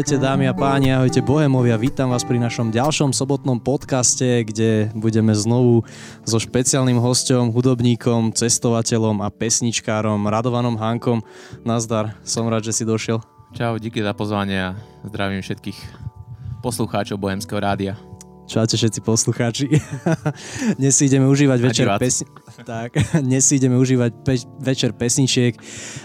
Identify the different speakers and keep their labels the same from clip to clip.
Speaker 1: Ahojte dámy a páni, ahojte bohemovia, vítam vás pri našom ďalšom sobotnom podcaste, kde budeme znovu so špeciálnym hostom, hudobníkom, cestovateľom a pesničkárom Radovanom Hankom. Nazdar, som rád, že si došiel.
Speaker 2: Čau, díky za pozvanie a zdravím všetkých poslucháčov Bohemského rádia.
Speaker 1: Čaute všetci poslucháči. dnes si ideme užívať večer, pesni- tak, dnes si ideme užívať pe- večer pesničiek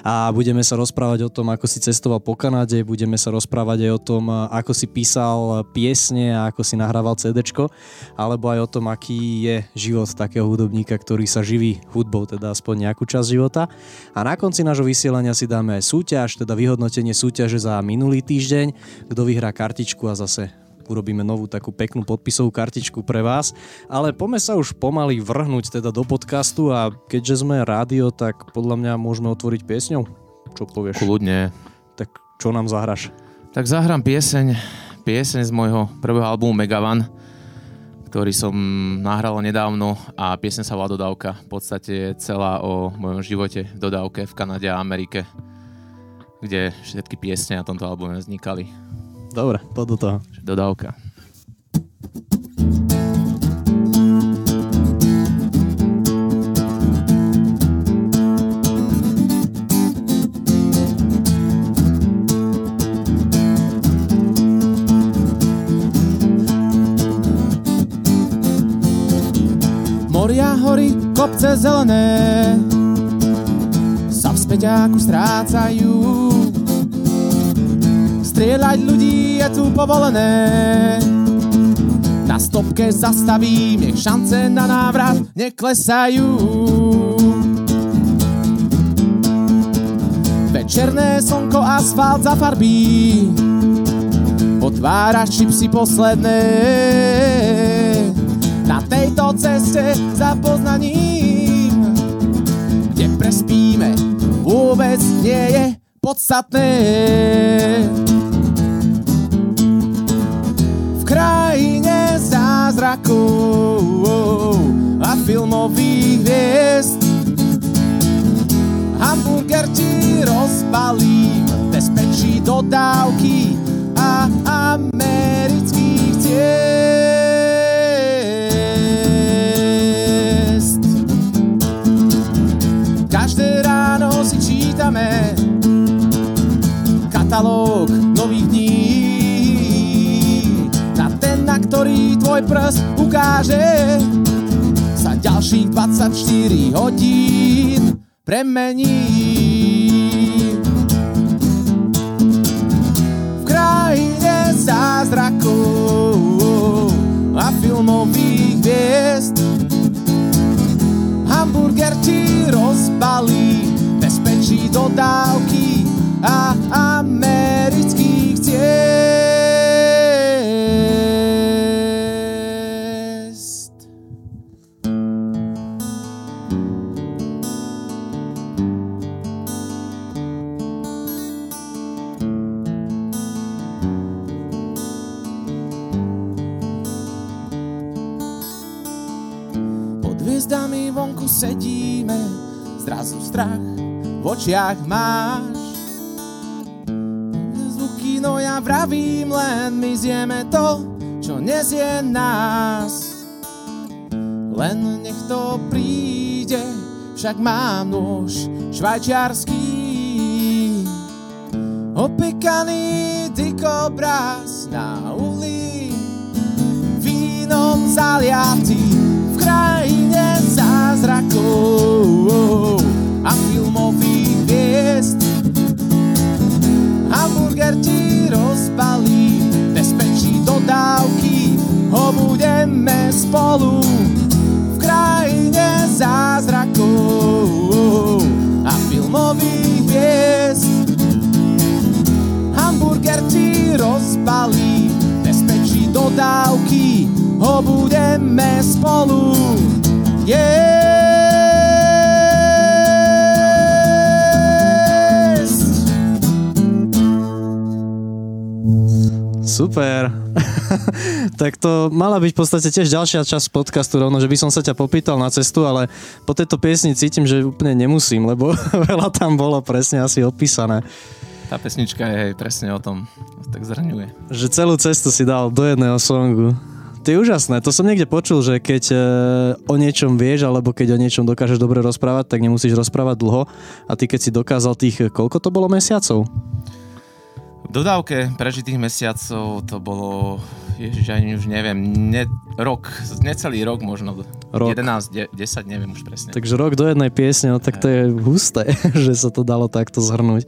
Speaker 1: a budeme sa rozprávať o tom, ako si cestoval po Kanade, budeme sa rozprávať aj o tom, ako si písal piesne a ako si nahrával CDčko, alebo aj o tom, aký je život takého hudobníka, ktorý sa živí hudbou, teda aspoň nejakú časť života. A na konci nášho vysielania si dáme aj súťaž, teda vyhodnotenie súťaže za minulý týždeň, kto vyhrá kartičku a zase urobíme novú takú peknú podpisovú kartičku pre vás. Ale poďme sa už pomaly vrhnúť teda do podcastu a keďže sme rádio, tak podľa mňa môžeme otvoriť piesňou. Čo povieš?
Speaker 2: Kľudne.
Speaker 1: Tak čo nám zahraš?
Speaker 2: Tak zahrám pieseň, pieseň z môjho prvého albumu Megavan, ktorý som nahral nedávno a pieseň sa volá Dodávka. V podstate je celá o mojom živote v dodávke v Kanade a Amerike, kde všetky piesne na tomto albume vznikali.
Speaker 1: Dobre, poď do toho.
Speaker 2: Dodávka.
Speaker 3: Moria, hory, kopce zelené sa v späťáku strácajú Strieľať ľudí je tu povolené. Na stopke zastavím, nech šance na návrat neklesajú. Večerné slnko, asfalt zafarbí, otváraš čipsy posledné. Na tejto ceste za poznaním, kde prespíme, vôbec nie je podstatné. Krajine zázrakov a filmových hviezd. Hamburger ti rozbalím, bezpečí dodávky a amerických ciest. Každé ráno si čítame katalóg ktorý tvoj prst ukáže, sa ďalších 24 hodín premení. V krajine zázrakov a filmových hviezd hamburger ti rozbalí, bezpečí dodávky a amerických ciest. Sedíme, zrazu strach v očiach máš. Zvuky, no ja vravím, len my zjeme to, čo nezie nás. Len nech to príde, však mám nôž švajčiarský. Opekaný dikobraz na uli, vínom zaliatý v krajine zázrakov a filmových hviezd. Hamburger ti rozbalí, bezpečí dodávky, ho budeme spolu v krajine zázrakov a filmových hviezd. Hamburger ti rozbalí, bezpečí dodávky, ho budeme spolu Yes!
Speaker 1: Super. tak to mala byť v podstate tiež ďalšia časť podcastu, rovno, že by som sa ťa popýtal na cestu, ale po tejto piesni cítim, že úplne nemusím, lebo veľa tam bolo presne asi opísané.
Speaker 3: Tá pesnička je presne o tom, tak zhrňuje.
Speaker 1: Že celú cestu si dal do jedného songu. To je úžasné. To som niekde počul, že keď e, o niečom vieš, alebo keď o niečom dokážeš dobre rozprávať, tak nemusíš rozprávať dlho. A ty keď si dokázal tých, koľko to bolo mesiacov?
Speaker 3: V dodávke prežitých mesiacov to bolo Ježiš, ani už neviem, ne, rok, necelý rok možno, rok. 11, de, 10, neviem už presne.
Speaker 1: Takže rok do jednej piesne, no tak to je husté, že sa to dalo takto zhrnúť.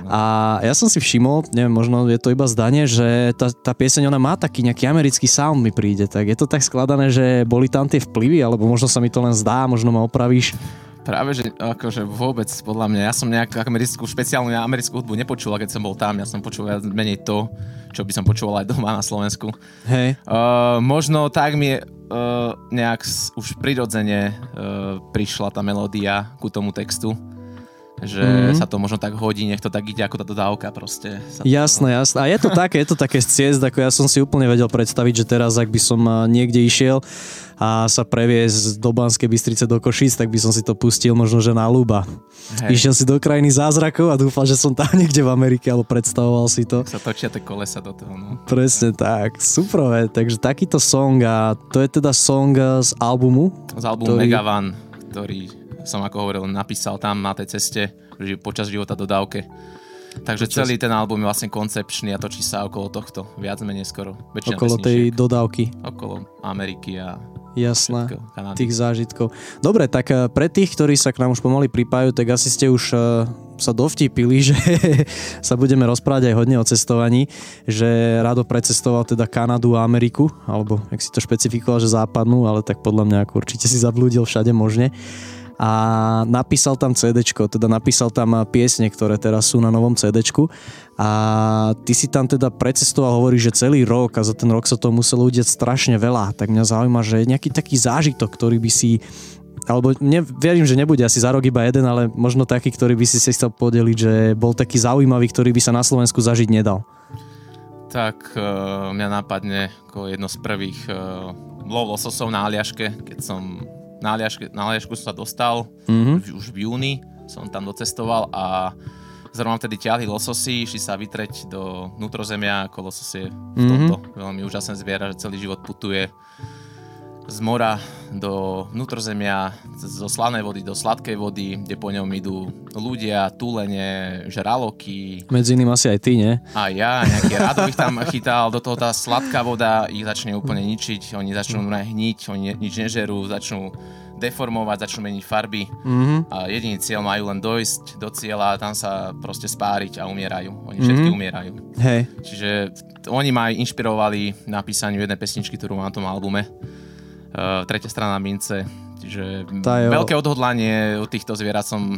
Speaker 1: No. A ja som si všimol, neviem, možno je to iba zdanie, že tá, tá pieseň, ona má taký nejaký americký sound mi príde, tak je to tak skladané, že boli tam tie vplyvy, alebo možno sa mi to len zdá, možno ma opravíš.
Speaker 3: Práve, že akože vôbec, podľa mňa, ja som nejakú americkú, špeciálnu americkú hudbu nepočul, keď som bol tam, ja som počul menej to, čo by som počúval aj doma na Slovensku.
Speaker 1: Hej.
Speaker 3: Uh, možno tak mi uh, nejak už prirodzene uh, prišla tá melódia ku tomu textu že mm-hmm. sa to možno tak hodí, nech to tak ide ako tá dodávka proste.
Speaker 1: Jasné, to... jasné. A je to také, je to také ciest, ako ja som si úplne vedel predstaviť, že teraz, ak by som niekde išiel a sa previesť do Banskej Bystrice do Košíc, tak by som si to pustil možno, že na Luba. Hej. Išiel si do krajiny zázrakov a dúfal, že som tam niekde v Amerike, alebo predstavoval si to.
Speaker 3: Sa točia tie kolesa do toho. No.
Speaker 1: Presne tak, super. Takže takýto song a to je teda song z albumu?
Speaker 3: Z albumu ktorý... Megavan, ktorý som ako hovoril, napísal tam na tej ceste počas života dodávke. Takže počas... celý ten album je vlastne koncepčný a točí sa okolo tohto, viac menej skoro.
Speaker 1: Väčšina okolo tej dodávky.
Speaker 3: Okolo Ameriky a
Speaker 1: Jasné, tých zážitkov. Dobre, tak eh, pre tých, ktorí sa k nám už pomaly pripájajú, tak asi ste už eh, sa dovtipili, že sa budeme rozprávať aj hodne o cestovaní, že Rado precestoval teda Kanadu a Ameriku, alebo ak si to špecifikoval, že západnú, ale tak podľa mňa určite si zablúdil všade možne a napísal tam CD, teda napísal tam piesne, ktoré teraz sú na novom CD. A ty si tam teda precestoval, hovorí, že celý rok a za ten rok sa to muselo udiať strašne veľa. Tak mňa zaujíma, že nejaký taký zážitok, ktorý by si alebo ne, verím, že nebude asi za rok iba jeden, ale možno taký, ktorý by si si chcel podeliť, že bol taký zaujímavý, ktorý by sa na Slovensku zažiť nedal.
Speaker 3: Tak uh, mňa napadne ako jedno z prvých uh, lov lososov na Aliaške, keď som na Aliašku, na Aliašku sa dostal mm-hmm. už v júni, som tam docestoval a zrovna vtedy ťahli lososy, išli sa vytreť do vnútrozemia, ako losos je v mm-hmm. tomto veľmi úžasné zviera, že celý život putuje z mora do vnútrozemia, zo slanej vody do sladkej vody, kde po ňom idú ľudia, túlene, žraloky.
Speaker 1: Medzi iným asi aj ty, nie?
Speaker 3: A ja, nejaký rado ich tam chytal, do toho tá sladká voda ich začne úplne ničiť, oni začnú hniť, oni nič nežerú, začnú deformovať, začnú meniť farby mm-hmm. a jediný cieľ majú len dojsť do cieľa a tam sa proste spáriť a umierajú. Oni všetky mm-hmm. umierajú.
Speaker 1: Hej.
Speaker 3: Čiže oni ma inšpirovali na písaniu jednej pesničky, ktorú mám na tom albume tretia strana mince. Čiže veľké odhodlanie u týchto zvierat som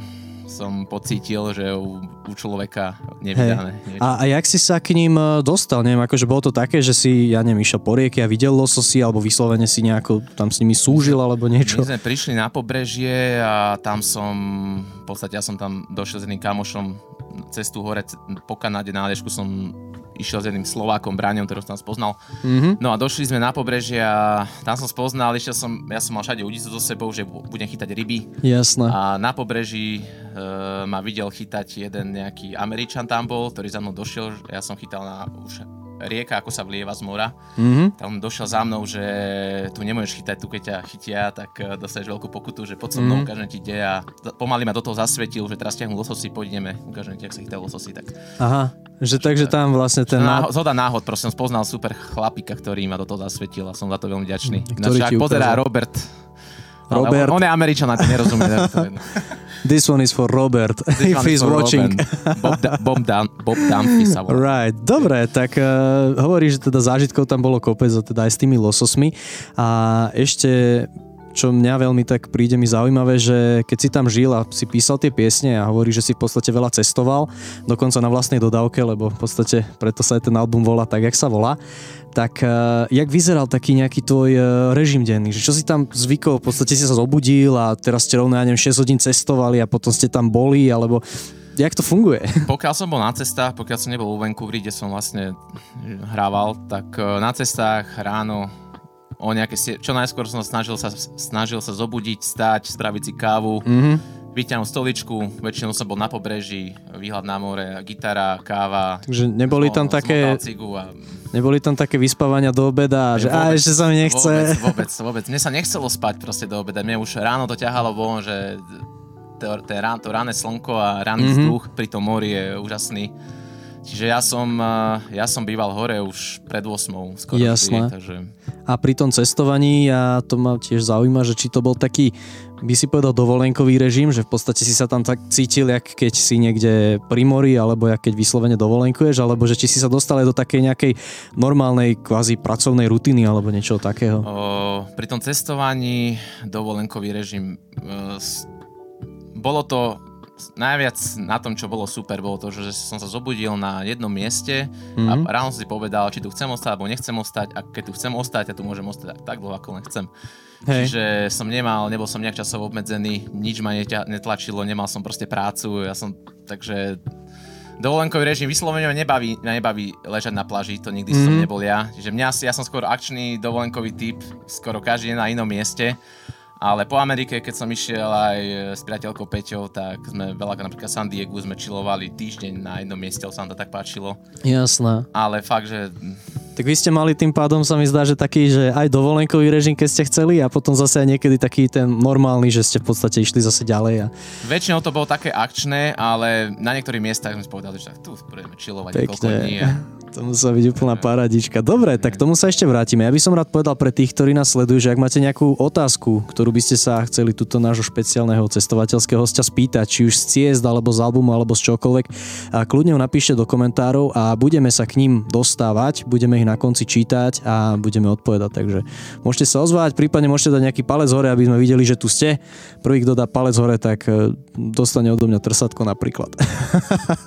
Speaker 3: som pocítil, že u, u človeka nevydané.
Speaker 1: Hey. A, a jak si sa k ním e, dostal? Neviem, akože bolo to také, že si, ja neviem, išiel po rieke a videl lososy, alebo vyslovene si nejako tam s nimi súžil, alebo niečo?
Speaker 3: My sme prišli na pobrežie a tam som, v podstate ja som tam došiel s jedným kamošom cestu hore po Kanade na Aliešku som išiel s jedným Slovákom, Bráňom, ktorého som tam spoznal. Mm-hmm. No a došli sme na pobrežie a tam som spoznal, išiel som, ja som mal všade udicu so sebou, že budem chytať ryby.
Speaker 1: Jasné.
Speaker 3: A na pobreží e, ma videl chytať jeden nejaký Američan tam bol, ktorý za mnou došiel, ja som chytal na už rieka, ako sa vlieva z mora. Mm-hmm. Tam došiel za mnou, že tu nemôžeš chytať, tu keď ťa chytia, tak e, dostaneš veľkú pokutu, že pod so mnou, mm-hmm. ukážem ti ide a pomaly ma do toho zasvetil, že teraz ťahnú lososy, poďme, ukážem ti, ak sa chytajú lososy. Tak...
Speaker 1: Aha, že takže tam vlastne ten...
Speaker 3: Náhod, zhoda náhod, proste som spoznal super chlapika, ktorý ma do toho zasvetil a som za to veľmi vďačný. Ktorý Ináč, ak pozerá Robert,
Speaker 1: Robert.
Speaker 3: On, je Američan, to nerozumie.
Speaker 1: This one is for Robert, This if he's watching.
Speaker 3: Bob, da, Bob, Dan, Bob Dunphy sa volá.
Speaker 1: Right, dobre, tak uh, hovorí, že teda zážitkov tam bolo kopec, teda aj s tými lososmi. A ešte čo mňa veľmi tak príde mi zaujímavé, že keď si tam žil a si písal tie piesne a hovorí, že si v podstate veľa cestoval, dokonca na vlastnej dodávke, lebo v podstate preto sa aj ten album volá tak, jak sa volá, tak uh, jak vyzeral taký nejaký tvoj uh, režim denný? Že čo si tam zvykol? V podstate si sa zobudil a teraz ste rovno, ja neviem, 6 hodín cestovali a potom ste tam boli, alebo jak to funguje?
Speaker 3: Pokiaľ som bol na cestách, pokiaľ som nebol v Vancouveri, kde som vlastne hrával, tak na cestách ráno o nejaké, čo najskôr som snažil sa, snažil sa zobudiť, stať, spraviť si kávu, mm-hmm. vyťahnuť stoličku, väčšinou som bol na pobreží, výhľad na more, gitara, káva.
Speaker 1: Takže neboli tam také... A... Neboli tam také vyspávania do obeda, že vôbec, a ešte sa mi nechce.
Speaker 3: Vôbec, vôbec, vôbec. Mne sa nechcelo spať proste do obeda. Mne už ráno to ťahalo von, že to, to, to ráne slnko a rány mm-hmm. vzduch pri tom mori je úžasný. Čiže ja som, eh, ja som býval hore už pred 8. skoro
Speaker 1: Jasné. Vždy, takže... A pri tom cestovaní, ja to ma tiež zaujíma, že či to bol taký, by si povedal, dovolenkový režim, že v podstate si sa tam tak cítil, jak keď si niekde pri mori, alebo jak keď vyslovene dovolenkuješ, alebo že či si sa dostal aj do takej nejakej normálnej kvázi pracovnej rutiny, alebo niečo takého. O,
Speaker 3: pri tom cestovaní dovolenkový režim, e, bolo to najviac na tom, čo bolo super, bolo to, že som sa zobudil na jednom mieste mm-hmm. a mhm. ráno si povedal, či tu chcem ostať alebo nechcem ostať a keď tu chcem ostať, ja tu môžem ostať tak dlho, ako len chcem. Hej. Čiže som nemal, nebol som nejak časovo obmedzený, nič ma netlačilo, nemal som proste prácu, ja som, takže dovolenkový režim vyslovene nebaví, nebaví ležať na pláži, to nikdy mm-hmm. som mhm. nebol ja. Čiže mňa, ja som skôr akčný dovolenkový typ, skoro každý deň na inom mieste ale po Amerike, keď som išiel aj s priateľkou Peťou, tak sme veľa, napríklad San Diego sme čilovali týždeň na jednom mieste, sa nám to tak páčilo.
Speaker 1: Jasné.
Speaker 3: Ale fakt, že
Speaker 1: tak vy ste mali tým pádom, sa mi zdá, že taký, že aj dovolenkový režim, keď ste chceli a potom zase aj niekedy taký ten normálny, že ste v podstate išli zase ďalej. A...
Speaker 3: Väčšinou to bolo také akčné, ale na niektorých miestach sme si povedali, že tu budeme čilovať niekoľko dní. A...
Speaker 1: To musí byť úplná paradička. Dobre, tak tomu sa ešte vrátime. Ja by som rád povedal pre tých, ktorí nás sledujú, že ak máte nejakú otázku, ktorú by ste sa chceli túto nášho špeciálneho cestovateľského hostia spýtať, či už z ciest, alebo z albumu, alebo z čokoľvek, a kľudne ho napíšte do komentárov a budeme sa k ním dostávať, budeme ich na konci čítať a budeme odpovedať. Takže môžete sa ozvať, prípadne môžete dať nejaký palec hore, aby sme videli, že tu ste. Prvý, kto dá palec hore, tak e, dostane odo mňa trsatko napríklad.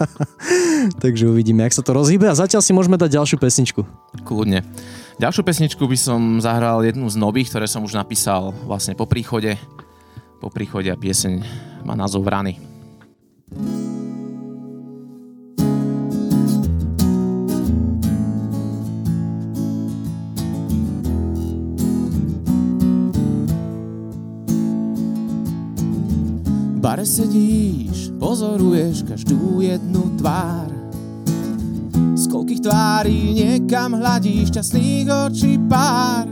Speaker 1: Takže uvidíme, jak sa to rozhýbe a zatiaľ si môžeme dať ďalšiu pesničku.
Speaker 3: Kľudne. Ďalšiu pesničku by som zahral jednu z nových, ktoré som už napísal vlastne po príchode. Po príchode a pieseň má názov Vrany. bare sedíš, pozoruješ každú jednu tvár koľkých tvári niekam hľadí šťastných očí pár.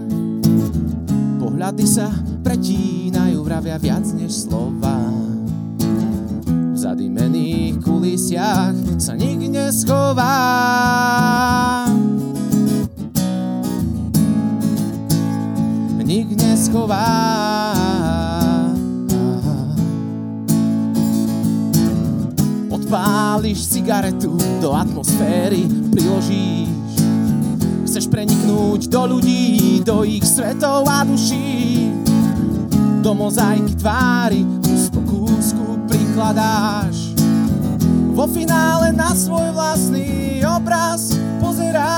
Speaker 3: Pohľady sa pretínajú, vravia viac než slova. V zadimených kulisiach sa nik neschová. Nik neschová. Zapáliš cigaretu, do atmosféry priložíš. Chceš preniknúť do ľudí, do ich svetov a duší. Do mozaiky tvári, kus po kúsku prikladáš. Vo finále na svoj vlastný obraz pozeráš.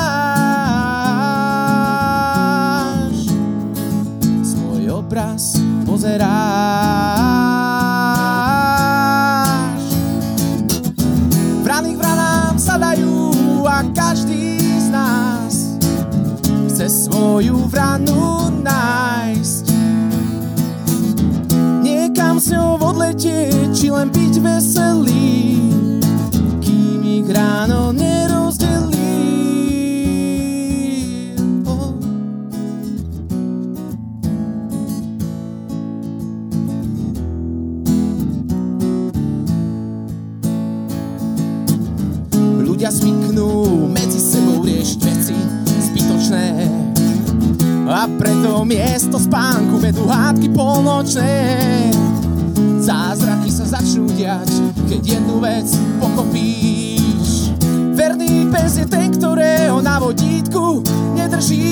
Speaker 3: Svoj obraz pozeráš. Svoju vranu nájsť. Niekam s ňou odletieť, či len byť veselý, kým ich ráno nerozdelí. Preto miesto spánku vedú hádky polnočné. Zázraky sa začnú diať, keď jednu vec pochopíš. Verný pes je ten, ktorého na vodítku nedržíš.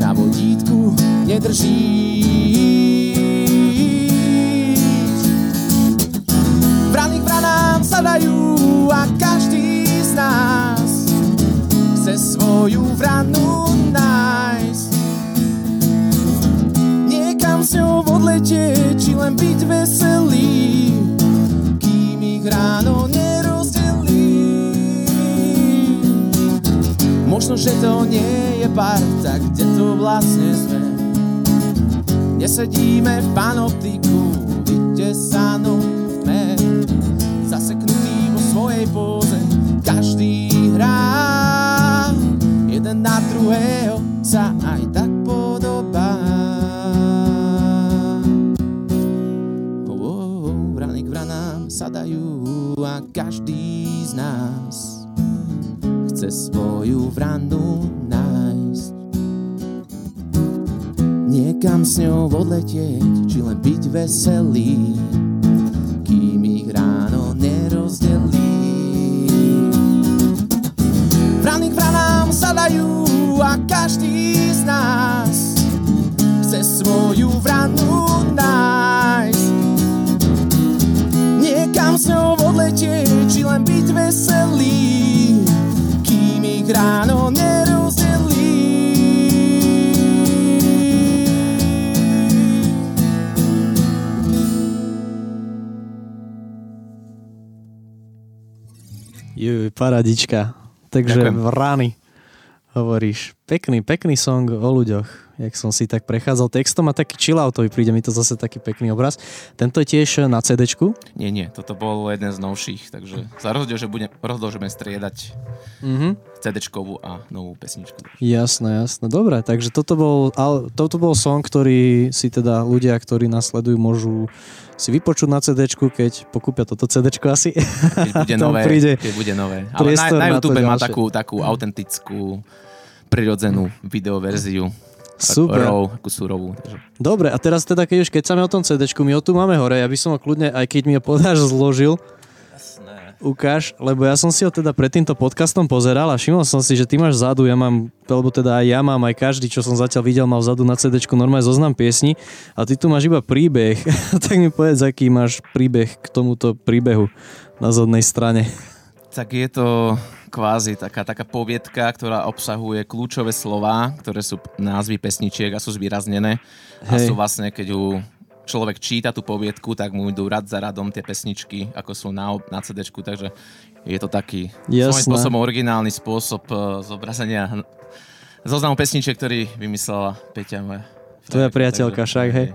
Speaker 3: Na vodítku nedržíš. Vrany k vranám sa dajú chce svoju vranu nájsť. Niekam s ňou odletieť, či len byť veselý, kým ich ráno nerozdelí. Možno, že to nie je parta, kde to vlastne sme.
Speaker 4: nesedíme v panoptiku, vytesanom v tme, zaseknutý vo svojej póze, každý hrá, jeden na druhého sa aj tak podobá. Oh, oh, vrany k vranám sadajú a každý z nás chce svoju vranu nájsť. Niekam s ňou odletieť, či len byť veselý,
Speaker 1: paradička. Takže
Speaker 3: Ďakujem.
Speaker 1: vrany hovoríš. Pekný, pekný song o ľuďoch. Jak som si tak prechádzal textom a taký chilloutový, príde mi to zase taký pekný obraz. Tento je tiež na cd
Speaker 3: Nie, nie, toto bol jeden z novších, takže sa rozhodol, že budem, rozhodol, že budem striedať
Speaker 1: Mhm.
Speaker 3: cd a novú pesničku.
Speaker 1: Jasné, jasné. Dobre, takže toto bol, ale, toto bol song, ktorý si teda ľudia, ktorí nás sledujú, môžu si vypočuť na cd keď pokúpia toto cd asi.
Speaker 3: Keď bude nové,
Speaker 1: príde
Speaker 3: keď bude nové. Ale na, na
Speaker 1: na
Speaker 3: YouTube má
Speaker 1: ďalšie.
Speaker 3: takú, takú autentickú, prirodzenú videoverziu.
Speaker 1: Super.
Speaker 3: Raw, takú. Takže.
Speaker 1: Dobre, a teraz teda, keď už keď sa o tom cd my ho tu máme hore, ja by som ho kľudne, aj keď mi ho podáš, zložil. Ukáž, lebo ja som si ho teda pred týmto podcastom pozeral a všimol som si, že ty máš vzadu, ja mám, lebo teda aj ja mám, aj každý, čo som zatiaľ videl, mal vzadu na CD normálne zoznam piesni a ty tu máš iba príbeh. tak mi povedz, aký máš príbeh k tomuto príbehu na zadnej strane.
Speaker 3: Tak je to kvázi taká, taká poviedka, ktorá obsahuje kľúčové slova, ktoré sú názvy pesničiek a sú zvýraznené. A
Speaker 1: Hej.
Speaker 3: sú vlastne, keď ju človek číta tú poviedku, tak mu idú rad za radom tie pesničky, ako sú na, na cd takže je to taký svojím spôsobom originálny spôsob eh, zobrazenia zoznamu pesničiek, ktorý vymyslela Peťa moja.
Speaker 1: Tvoja priateľka
Speaker 3: takže-
Speaker 1: však, hej.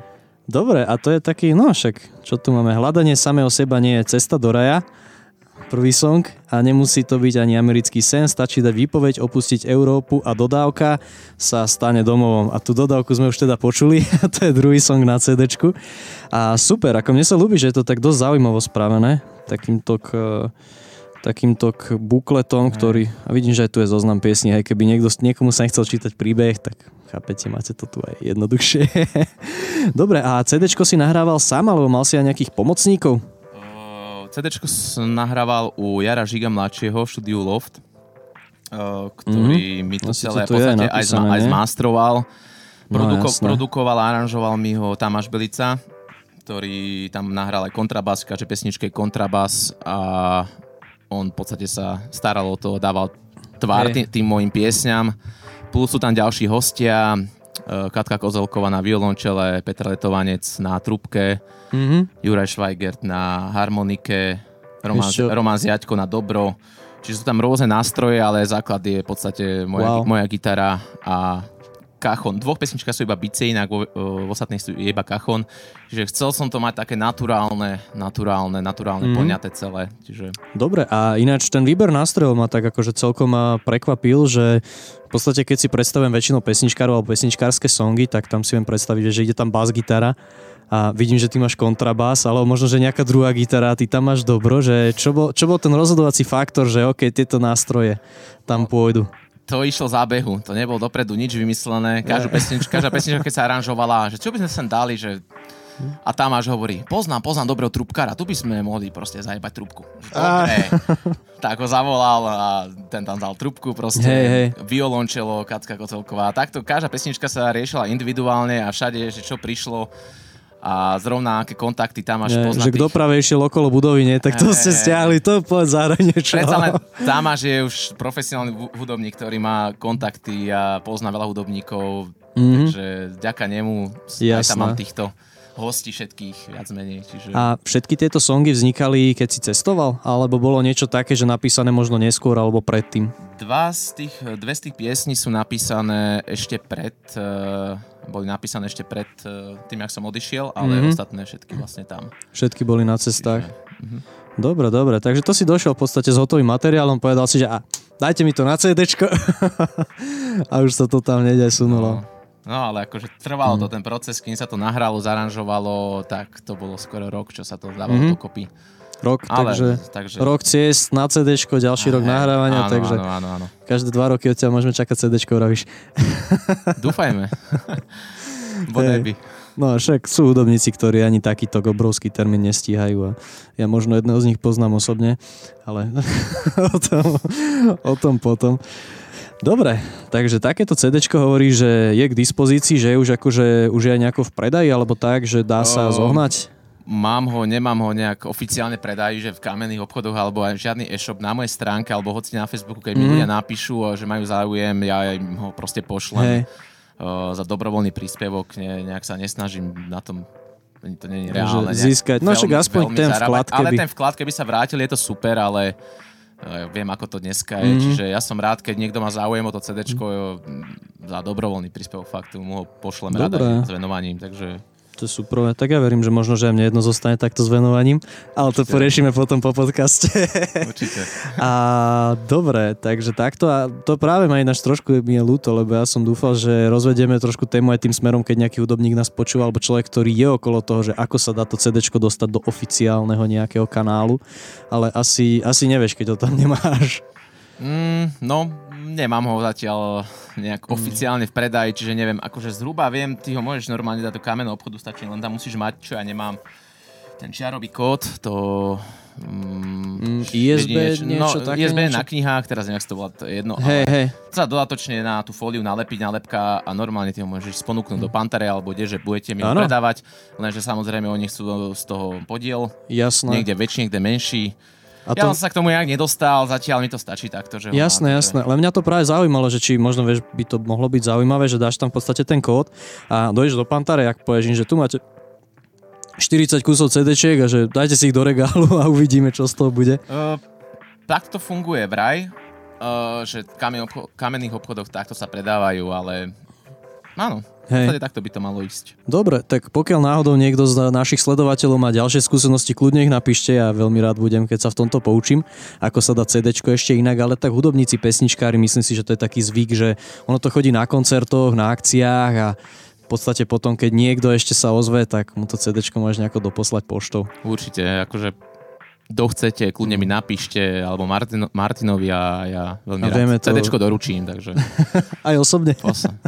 Speaker 1: Dobre, a to je taký, no však, čo tu máme? Hľadanie samého seba nie je cesta do raja. Prvý song a nemusí to byť ani americký sen, stačí dať výpoveď, opustiť Európu a dodávka sa stane domovom. A tú dodávku sme už teda počuli, to je druhý song na CD. A super, ako mne sa ľúbi, že je to tak dosť zaujímavo spravené, takýmto k, takýmto k bukletom, ktorý, a vidím, že aj tu je zoznam piesní, aj keby niekto, niekomu sa nechcel čítať príbeh, tak chápete, máte to tu aj jednoduchšie. Dobre, a CD si nahrával sám, alebo mal si aj nejakých pomocníkov?
Speaker 3: CD nahrával u Jara Žiga mladšieho v štúdiu Loft, uh, ktorý mi to
Speaker 1: Asi
Speaker 3: celé
Speaker 1: to tu je
Speaker 3: podstate aj, zma- aj zmastroval. Produko-
Speaker 1: No,
Speaker 3: produkoval a aranžoval mi ho Tamáš Belica, ktorý tam nahral aj kontrabas, v každej pesničke je kontrabas a on v podstate sa staral o to, dával tvár tým, tým mojim piesňam. Plus sú tam ďalší hostia, Katka Kozelková na violončele, Petr Letovanec na trubke,
Speaker 1: Mhm.
Speaker 3: Juraj Schweigert na harmonike, Roman, Roman Zjaďko na dobro. Čiže sú tam rôzne nástroje, ale základ je v podstate moja,
Speaker 1: Wow.
Speaker 3: moja gitara a kachon. Dvoch pesničkách sú iba bicie, inak vo, v ostatných sú iba kachon. Čiže chcel som to mať také naturálne, naturálne, naturálne mm. poňaté celé. Čiže
Speaker 1: Dobre, a ináč ten výber nástrojov ma tak akože celkom ma prekvapil, že v podstate keď si predstavujem väčšinou pesničkárov alebo pesničkárske songy, tak tam si viem predstaviť, že ide tam bas gitara a vidím, že ty máš kontrabás, alebo možno, že nejaká druhá gitara ty tam máš dobro, že čo bol, čo bol ten rozhodovací faktor, že OK, tieto nástroje tam pôjdu.
Speaker 3: To išlo zábehu, to nebolo dopredu nič vymyslené. Každú pesničku, každá pesnička, keď sa aranžovala, že čo by sme sem dali, že a Tamáš hovorí, poznám, poznám dobrého trubkára, tu by sme mohli proste zajebať trubku. Dobre. tak ho zavolal a ten tam dal trubku proste,
Speaker 1: Hej, hej.
Speaker 3: violončelo, Kacka Kocelková. Takto každá pesnička sa riešila individuálne a všade, že čo prišlo a zrovna aké kontakty tam máš
Speaker 1: Nie, že
Speaker 3: poznatých.
Speaker 1: kto práve išiel okolo budovy, nie, tak to
Speaker 3: Hej,
Speaker 1: ste stiahli, to povedz niečo.
Speaker 3: Predsa Tamáš je už profesionálny hu- hudobník, ktorý má kontakty a pozná veľa hudobníkov,
Speaker 1: Mhm.
Speaker 3: takže vďaka nemu aj
Speaker 1: Jasné.
Speaker 3: tam mám týchto hosti všetkých viac menej. Čiže...
Speaker 1: A všetky tieto songy vznikali, keď si cestoval? Alebo bolo niečo také, že napísané možno neskôr alebo predtým?
Speaker 3: Dva z tých, dve z tých piesní sú napísané ešte pred, uh, boli napísané ešte pred uh, tým, jak som odišiel, ale mm-hmm. ostatné všetky vlastne tam.
Speaker 1: Všetky boli na cestách. Čiže, uh-huh. Dobre, dobre, takže to si došiel v podstate s hotovým materiálom, povedal si, že a, dajte mi to na CD a už sa to tam nejde sunulo.
Speaker 3: No. No ale akože trvalo mm. to ten proces, kým sa to nahralo, zaranžovalo, tak to bolo skoro rok, čo sa to dávalo mm-hmm. dokopy.
Speaker 1: Rok, ale, takže, takže rok ciest na CD, ďalší rok nahrávania, áno, takže
Speaker 3: áno, áno, áno.
Speaker 1: každé dva roky od teba môžeme čakať CD, vravíš.
Speaker 3: Dúfajme. Bodaj by.
Speaker 1: No však sú hudobníci, ktorí ani takýto obrovský termín nestíhajú a ja možno jedného z nich poznám osobne, ale o, tom, o tom potom. Dobre, takže takéto CD hovorí, že je k dispozícii, že je už akože už je aj nejako v predaji, alebo tak, že dá sa o, zohnať?
Speaker 3: Mám ho, nemám ho nejak oficiálne predají, že v kamenných obchodoch alebo aj žiadny e-shop na mojej stránke alebo hoci na Facebooku, keď mm. mi mhm. ľudia napíšu, že majú záujem, ja im ho proste pošlem. Hey za dobrovoľný príspevok, ne, nejak sa nesnažím na tom to nie je reálne.
Speaker 1: Získať, no však aspoň ten vklad,
Speaker 3: keby... Ale ten vklad, keby sa vrátil, je to super, ale uh, viem, ako to dneska je, mm-hmm. čiže ja som rád, keď niekto má záujem o to CD mm-hmm. za dobrovoľný príspevok faktu, mu ho pošlem rada s venovaním, takže
Speaker 1: to sú prvé. Tak ja verím, že možno, že aj mne jedno zostane takto s venovaním, ale to Určite. poriešime potom po podcaste.
Speaker 3: Určite.
Speaker 1: A dobre, takže takto a to práve ma ináč trošku mi je ľúto, lebo ja som dúfal, že rozvedieme trošku tému aj tým smerom, keď nejaký hudobník nás počúva, alebo človek, ktorý je okolo toho, že ako sa dá to CD dostať do oficiálneho nejakého kanálu, ale asi, asi nevieš, keď to tam nemáš.
Speaker 3: Mm, no, nemám ho zatiaľ nejak mm. oficiálne v predaji, čiže neviem, akože zhruba viem, ty ho môžeš normálne dať do kamenného obchodu, stačí len tam musíš mať, čo ja nemám, ten čiarový kód, to...
Speaker 1: Mm, ISB jedine, niečo no, také?
Speaker 3: ISB niečo? na knihách, teraz neviem, to volá, to je jedno.
Speaker 1: Hej, hej.
Speaker 3: sa dodatočne na tú fóliu nalepiť, nalepka a normálne ty ho môžeš sponúknuť mm. do Pantare alebo kde, že budete mi ho predávať, lenže samozrejme oni chcú z toho podiel.
Speaker 1: Jasné.
Speaker 3: Niekde väčší, niekde menší. A to... Ja som sa k tomu nejak nedostal, zatiaľ mi to stačí takto. Že
Speaker 1: jasné, máte, jasné. Ale mňa to práve zaujímalo, že či možno vieš, by to mohlo byť zaujímavé, že dáš tam v podstate ten kód a dojdeš do Pantare, ak povieš, že tu máte 40 kusov cd a že dajte si ich do regálu a uvidíme, čo z toho bude. Uh,
Speaker 3: tak to funguje vraj, uh, že v kamenných obchodoch takto sa predávajú, ale áno, Hej. takto by to malo ísť.
Speaker 1: Dobre, tak pokiaľ náhodou niekto z našich sledovateľov má ďalšie skúsenosti, kľudne ich napíšte, ja veľmi rád budem, keď sa v tomto poučím, ako sa dá CD ešte inak, ale tak hudobníci, pesničkári, myslím si, že to je taký zvyk, že ono to chodí na koncertoch, na akciách a v podstate potom, keď niekto ešte sa ozve, tak mu to CD môžeš nejako doposlať poštou.
Speaker 3: Určite, akože kto chcete, kľudne mi napíšte, alebo Martin, Martinovi a ja veľmi a rád to... CDčko doručím, takže...
Speaker 1: aj osobne?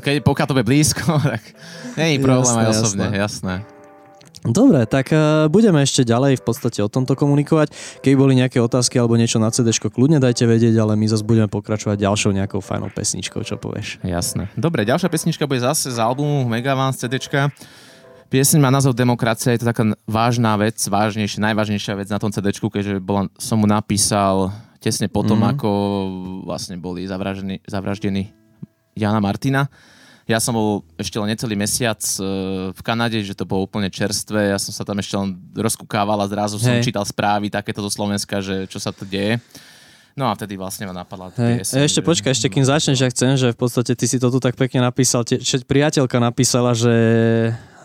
Speaker 3: Keď, pokiaľ to bude blízko, tak nie je problém jasné, aj osobne, jasné. jasné.
Speaker 1: Dobre, tak uh, budeme ešte ďalej v podstate o tomto komunikovať. Keby boli nejaké otázky alebo niečo na CD, kľudne dajte vedieť, ale my zase budeme pokračovať ďalšou nejakou fajnou pesničkou, čo povieš.
Speaker 3: Jasné. Dobre, ďalšia pesnička bude zase z albumu Megavan z CDčka. Pieseň má názov Demokracia, je to taká vážna vec, vážnejšia, najvážnejšia vec na tom CD, keďže bola, som mu napísal tesne potom, mm. ako vlastne boli zavraždení, zavraždení Jana Martina. Ja som bol ešte len necelý mesiac e, v Kanade, že to bolo úplne čerstvé. Ja som sa tam ešte len rozkúkával a zrazu hey. som čítal správy takéto zo Slovenska, že čo sa tu deje. No a vtedy vlastne ma napadla
Speaker 1: hey. piesň. Ešte že... počkaj, ešte kým začneš, ja chcem, že v podstate ty si to tu tak pekne napísal. Te, priateľka napísala, že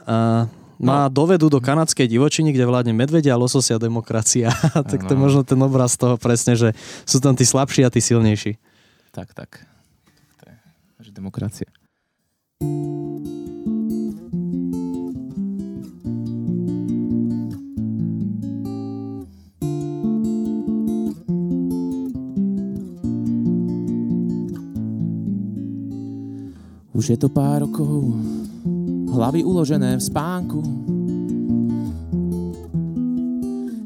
Speaker 1: a má no. dovedú do kanadskej divočiny, kde vládne medvedia, lososia, demokracia. tak to je možno ten obraz toho presne, že sú tam tí slabší a tí silnejší.
Speaker 3: Tak, tak. To je, že demokracia. Už je to pár rokov, hlavy uložené v spánku.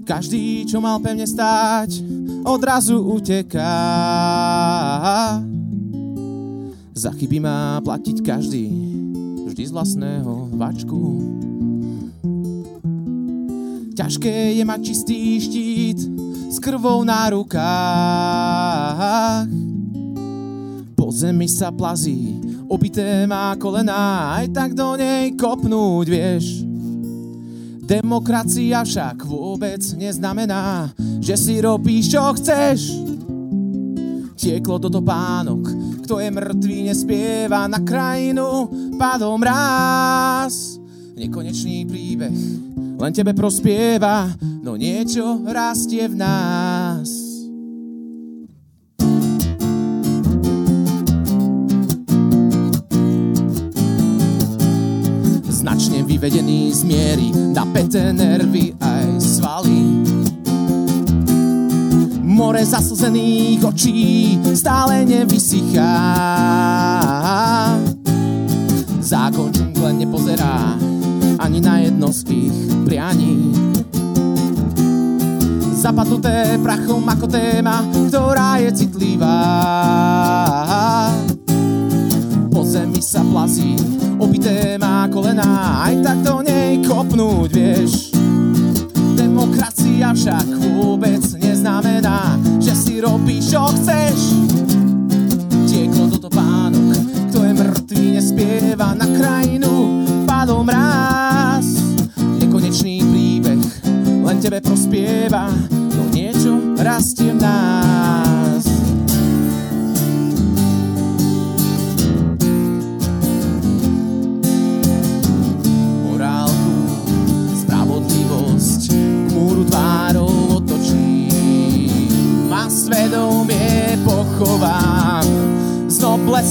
Speaker 3: Každý, čo mal pevne stáť, odrazu uteká. Za chyby má platiť každý, vždy z vlastného vačku. Ťažké je mať čistý štít s krvou na rukách. Po zemi sa plazí, obité má kolena, aj tak do nej kopnúť, vieš. Demokracia však vôbec neznamená, že si robíš, čo chceš. Tieklo do topánok, kto je mŕtvý, nespieva na krajinu, padom raz. Nekonečný príbeh, len tebe prospieva, no niečo rastie v nás. Vyvedený z miery, napäté nervy aj svaly. More zaslzených očí stále nevysychá. Zákon len nepozerá ani na jedno z ich prianí. Zapadnuté prachom ako téma, ktorá je citlivá. Zemi sa plazí, obité má kolená, aj tak do nej kopnúť, vieš. Demokracia však vôbec neznamená, že si robíš, čo chceš. Tieklo toto pánok, kto je mŕtvý, nespieva na krajinu, padol mráz. Nekonečný príbeh, len tebe prospieva, no niečo rastie v nás.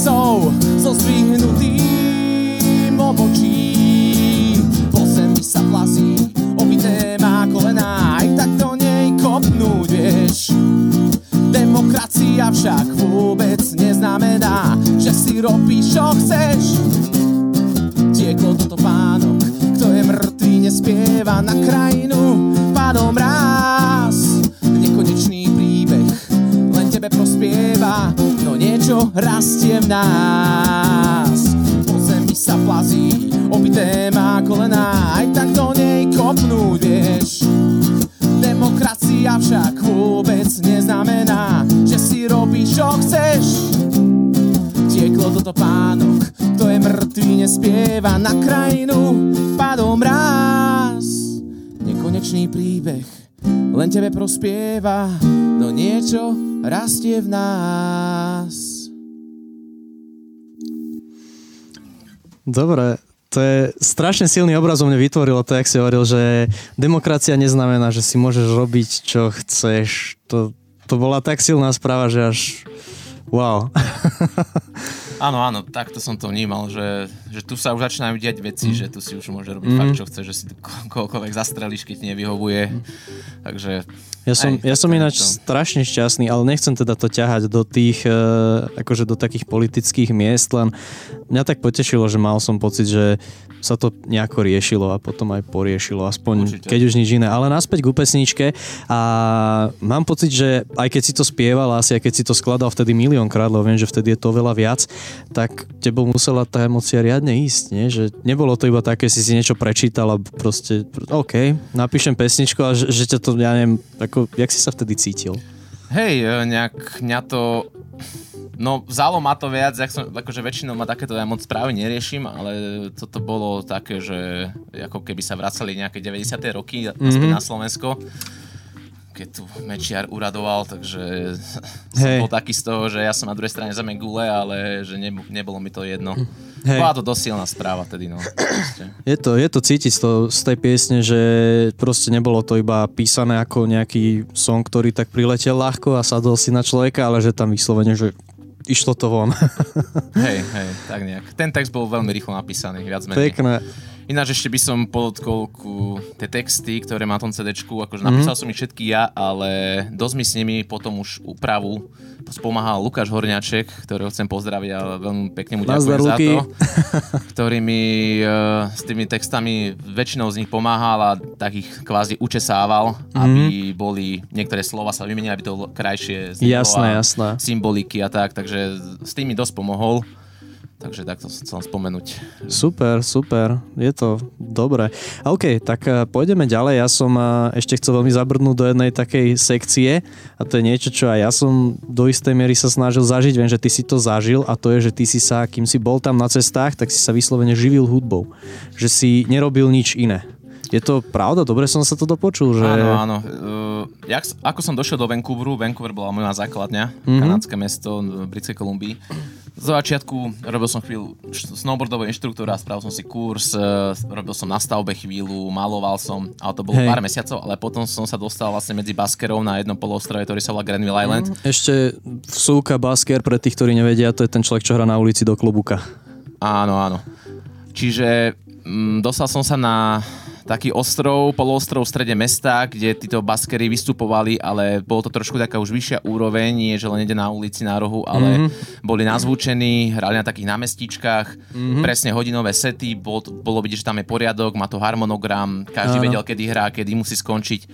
Speaker 3: Noblesou, so zdvihnutým obočím. Prospieva, no niečo rastie v nás.
Speaker 1: Dobre, to je strašne silný obraz u mne vytvorilo to, jak si hovoril, že demokracia neznamená, že si môžeš robiť, čo chceš. To, to bola tak silná správa, že až wow.
Speaker 5: Áno, áno, takto som to vnímal, že, že tu sa už začínajú diať veci, mm. že tu si už môže robiť mm. fakt, čo chce, že si koľkoľvek zastrelíš, keď nevyhovuje. Mm. Takže...
Speaker 1: Ja som, aj, ja som ináč to... strašne šťastný, ale nechcem teda to ťahať do tých, uh, akože do takých politických miest, len mňa tak potešilo, že mal som pocit, že sa to nejako riešilo a potom aj poriešilo, aspoň Určite. keď už nič iné. Ale naspäť k pesničke a mám pocit, že aj keď si to spieval, asi aj keď si to skladal vtedy miliónkrát, lebo viem, že vtedy je to veľa viac, tak tebou musela tá emocia riadne ísť, nie? Že nebolo to iba také, si si niečo prečítal a proste, OK, napíšem pesničku a že, že ťa to, ja neviem, ako, jak si sa vtedy cítil?
Speaker 5: Hej, e, nejak mňa to No, vzalo ma to viac, jak som, akože väčšinou ma takéto ja moc práve neriešim, ale toto bolo také, že ako keby sa vracali nejaké 90. roky mm-hmm. na Slovensko keď tu Mečiar uradoval, takže hey. som bol taký z toho, že ja som na druhej strane zeme gule, ale že ne, nebolo mi to jedno. Hey. Bola to dosť silná správa tedy, no.
Speaker 1: Je to, je to cítiť z, to, z tej piesne, že proste nebolo to iba písané ako nejaký song, ktorý tak priletel ľahko a sadol si na človeka, ale že tam vyslovene, že išlo to von.
Speaker 5: hej, hej, tak nejak. Ten text bol veľmi rýchlo napísaný, viac
Speaker 1: menej. Pekné.
Speaker 5: Ináč ešte by som podotkol ku tie texty, ktoré má tom CD, akože napísal mm-hmm. som ich všetky ja, ale dosť mi s nimi potom už úpravu spomáhal Lukáš Horňaček, ktorého chcem pozdraviť a veľmi pekne mu ďakujem za to, ktorý mi uh, s tými textami väčšinou z nich pomáhal a tak ich kvázi učesával, mm-hmm. aby boli, niektoré slova sa vymenili, aby to krajšie
Speaker 1: jasné, jasné.
Speaker 5: symboliky a tak, takže s tými dosť pomohol. Takže takto som chcel spomenúť.
Speaker 1: Super, super, je to dobré. OK, tak eh, pôjdeme ďalej. Ja som eh, ešte chcel veľmi zabrnúť do jednej takej sekcie a to je niečo, čo aj ja som do istej miery sa snažil zažiť. Viem, že ty si to zažil a to je, že ty si sa, kým si bol tam na cestách, tak si sa vyslovene živil hudbou. Že si nerobil nič iné. Je to pravda? Dobre som sa to dopočul, že...
Speaker 3: Áno, áno. Uh, jak, ako som došiel do Vancouveru, Vancouver bola moja základňa, mm-hmm. kanadské mesto v Britskej Kolumbii. Z začiatku robil som chvíľu snowboardového inštruktora, spravil som si kurz, uh, robil som na stavbe chvíľu, maloval som, ale to bolo Hej. pár mesiacov, ale potom som sa dostal vlastne medzi baskerov na jednom polostrove, ktorý sa volá Granville Island.
Speaker 1: Mm, ešte vsúka basker, pre tých, ktorí nevedia, to je ten človek, čo hrá na ulici do klubuka.
Speaker 3: Áno, áno. Čiže mm, dostal som sa na taký ostrov, poloostrov v strede mesta, kde títo baskery vystupovali, ale bolo to trošku taká už vyššia úroveň, nie že len ide na ulici na rohu, ale mm-hmm. boli nazvučení, hrali na takých námestičkách, mm-hmm. presne hodinové sety, bolo, bolo vidieť, že tam je poriadok, má to harmonogram, každý Áno. vedel, kedy hrá, kedy musí skončiť.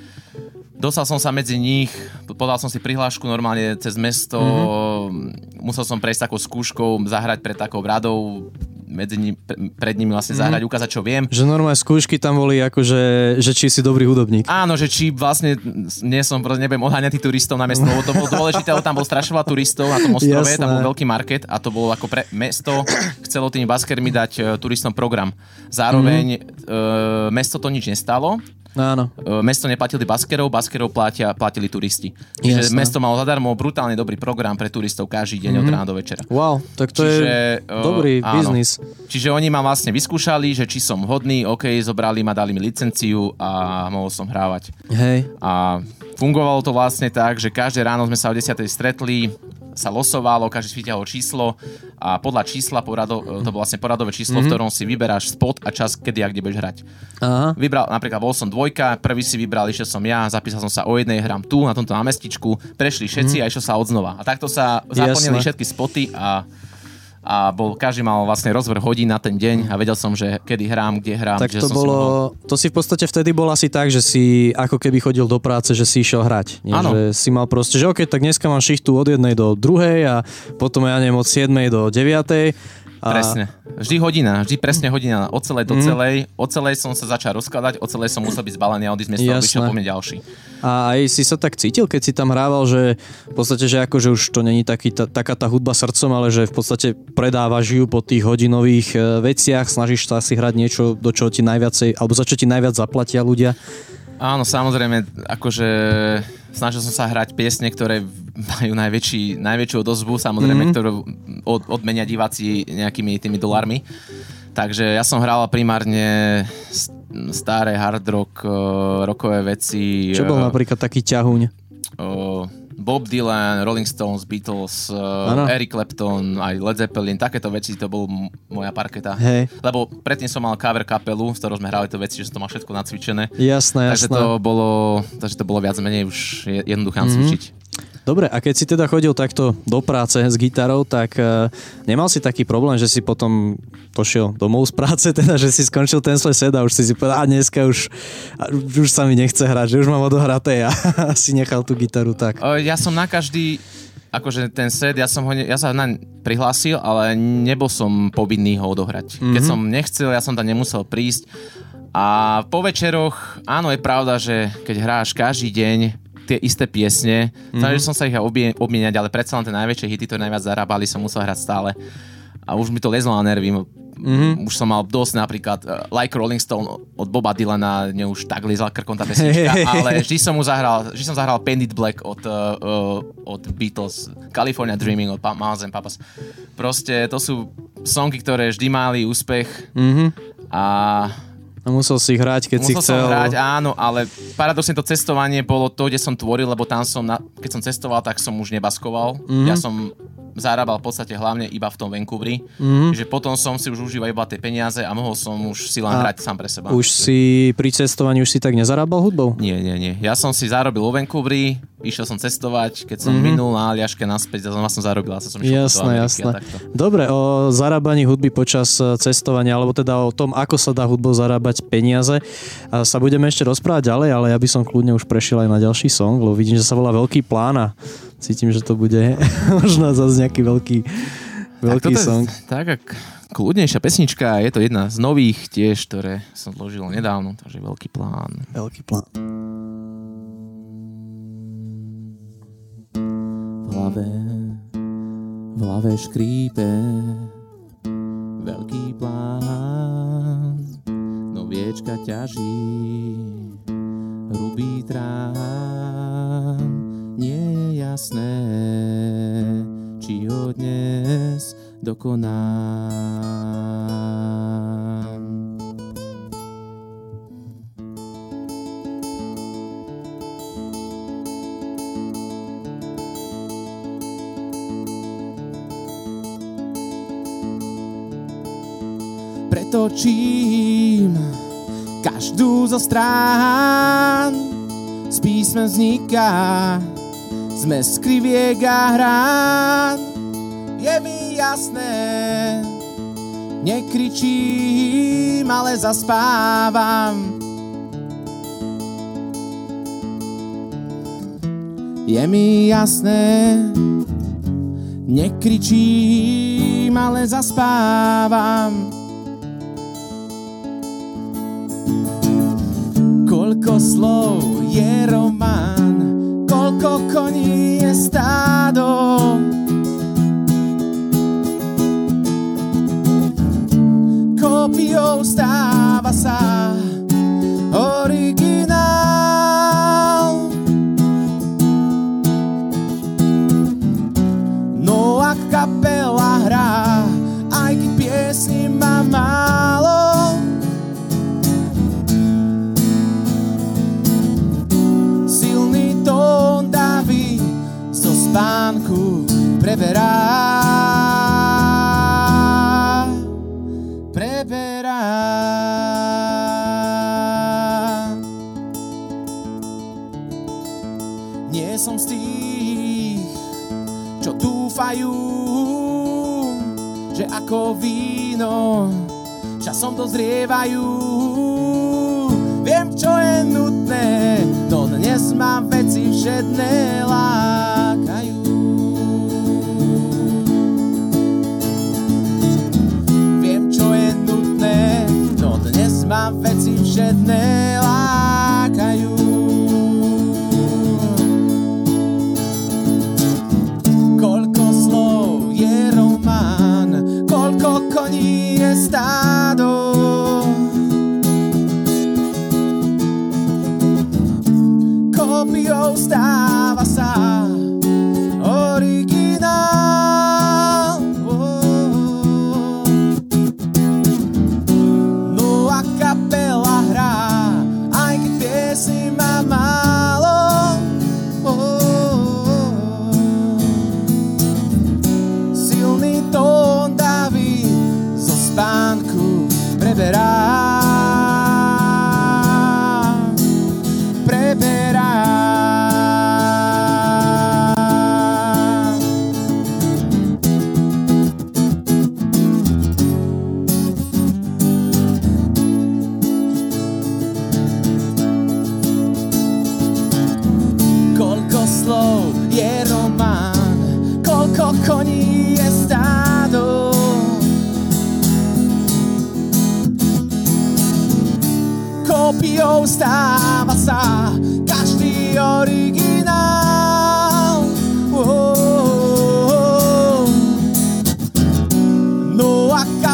Speaker 3: Dostal som sa medzi nich, podal som si prihlášku normálne cez mesto, mm-hmm. musel som prejsť takou skúškou, zahrať pred takou radou, medzi ním, pred nimi vlastne zahrať, mm. ukázať, čo viem.
Speaker 1: Že normálne skúšky tam boli ako, že, či si dobrý hudobník.
Speaker 3: Áno, že či vlastne nie som, nebudem oháňať tých turistov na mesto, lebo to bolo dôležité, lebo tam bol strašne turistov na tom ostrove, Jasné. tam bol veľký market a to bolo ako pre mesto, chcelo tými baskermi dať uh, turistom program. Zároveň mm. uh, mesto to nič nestalo,
Speaker 1: Áno.
Speaker 3: E, mesto neplatili baskerov, baskerov platia, platili turisti. Čiže Jasne. mesto malo zadarmo brutálne dobrý program pre turistov každý deň mm-hmm. od mhm. rána do večera.
Speaker 1: Wow, tak to Čiže, je dobrý uh, biznis.
Speaker 3: Čiže oni ma vlastne vyskúšali, že či som hodný, OK, zobrali ma, dali mi licenciu a mohol som hrávať.
Speaker 1: Hej.
Speaker 3: A fungovalo to vlastne tak, že každé ráno sme sa o 10. stretli, sa losovalo, každý vyťahol číslo a podľa čísla, porado, to bolo vlastne poradové číslo, mm-hmm. v ktorom si vyberáš spot a čas, kedy a kde budeš hrať. Aha. Vybral, napríklad bol som dvojka, prvý si vybral, išiel som ja, zapísal som sa o jednej, hram tu, na tomto námestičku, prešli všetci mm-hmm. a išiel sa odznova. A takto sa zaplnili všetky spoty a a bol, každý mal vlastne rozvrh hodín na ten deň a vedel som, že kedy hrám, kde hrám.
Speaker 1: Tak
Speaker 3: že
Speaker 1: to
Speaker 3: som
Speaker 1: bolo, mohol... to si v podstate vtedy bol asi tak, že si ako keby chodil do práce, že si išiel hrať. Nie? Že si mal proste, že OK, tak dneska mám šichtu od jednej do druhej a potom ja neviem od 7 do 9
Speaker 3: a... Presne. Vždy hodina, vždy presne hodina od celej do mm. celej. Od celej som sa začal rozkladať, od celej som musel byť zbalený a odísť miesto, vyšiel po mne ďalší.
Speaker 1: A aj si sa tak cítil, keď si tam hrával, že v podstate, že akože už to není taký, ta, taká tá hudba srdcom, ale že v podstate predávaš ju po tých hodinových e, veciach, snažíš sa si hrať niečo, do čoho ti najviacej, alebo za čo ti najviac zaplatia ľudia.
Speaker 3: Áno, samozrejme, akože snažil som sa hrať piesne, ktoré majú najväčší, najväčšiu odozvu, samozrejme, mm-hmm. ktorú od, odmenia diváci nejakými tými dolármi. Takže ja som hral primárne staré hard rock, uh, rockové veci.
Speaker 1: Čo bol uh, napríklad taký ťahuň?
Speaker 3: Uh, Bob Dylan, Rolling Stones, Beatles, uh, Eric Clapton, aj Led Zeppelin, takéto veci, to bol moja parketa.
Speaker 1: Hey.
Speaker 3: Lebo predtým som mal cover kapelu, s ktorou sme hrali to veci, že som to mal všetko nacvičené.
Speaker 1: Jasné,
Speaker 3: takže jasné. To bolo, takže to bolo viac menej už jednoduché mm-hmm.
Speaker 1: Dobre, a keď si teda chodil takto do práce s gitarou, tak uh, nemal si taký problém, že si potom pošiel domov z práce, teda, že si skončil ten svoj set a už si si povedal, a dneska už, už sa mi nechce hrať, že už mám odohraté a si nechal tú gitaru tak.
Speaker 3: Ja som na každý, akože ten set, ja som ho, ja sa naň prihlásil, ale nebol som povinný ho odohrať. Mm-hmm. Keď mhm. som nechcel, ja som tam nemusel prísť. A po večeroch, áno, je pravda, že keď hráš každý deň, tie isté piesne. Mm-hmm. Snažil som sa ich obmieniať, ale predsa len tie najväčšie hity, ktoré najviac zarábali, som musel hrať stále. A už mi to lezlo na nervy. Mm-hmm. Už som mal dosť napríklad uh, Like Rolling Stone od Boba Dylana, mne už tak lezla krkom tá pesnička, ale vždy som mu zahral, vždy som zahral Bandit Black od, uh, uh, od Beatles, California Dreaming od pa- and Papas. Proste to sú songy, ktoré vždy mali úspech mm-hmm. a
Speaker 1: a musel si hrať, keď
Speaker 3: musel
Speaker 1: si chcel.
Speaker 3: Musel hrať, áno, ale paradoxne to cestovanie bolo to, kde som tvoril, lebo tam som, na, keď som cestoval, tak som už nebaskoval. Mm-hmm. Ja som zarábal v podstate hlavne iba v tom Vancouveri. Mm-hmm. Že potom som si už užíval iba tie peniaze a mohol som už si len a hrať sám pre seba.
Speaker 1: Už si pri cestovaní už si tak nezarábal hudbou?
Speaker 3: Nie, nie, nie. Ja som si zarobil vo Vancouveri, išiel som cestovať, keď som mm-hmm. minul na Aliaške naspäť, znova som zarobil a som išiel
Speaker 1: jasné, jasné. Dobre, o zarábaní hudby počas e, cestovania, alebo teda o tom, ako sa dá hudbou zarábať peniaze, sa budeme ešte rozprávať ďalej, ale ja by som kľudne už prešiel aj na ďalší song, lebo vidím, že sa volá Veľký plán a cítim, že to bude možno zase nejaký veľký, veľký tak song.
Speaker 3: Je, tak, ak kľudnejšia pesnička, je to jedna z nových tiež, ktoré som zložil nedávno, takže veľký plán.
Speaker 1: Veľký plán.
Speaker 4: V hlave, v hlave škrípe veľký plán, no vie,
Speaker 3: srdečka ťaží hrubý trám. Nie je jasné, či ho dnes dokonám. Pretočím každú zo strán z písme vzniká sme z kriviek a hrán je mi jasné. Nekričím, ale zaspávam. Je mi jasné. Nekričím, ale zaspávam. Koľko slov je román, koľko koní je stádo. Kópiou stáva sa originál. No a kapela preberá. Preberá. Nie som z tých, čo dúfajú, že ako víno časom dozrievajú. Viem, čo je nutné, to dnes mám veci všedné veci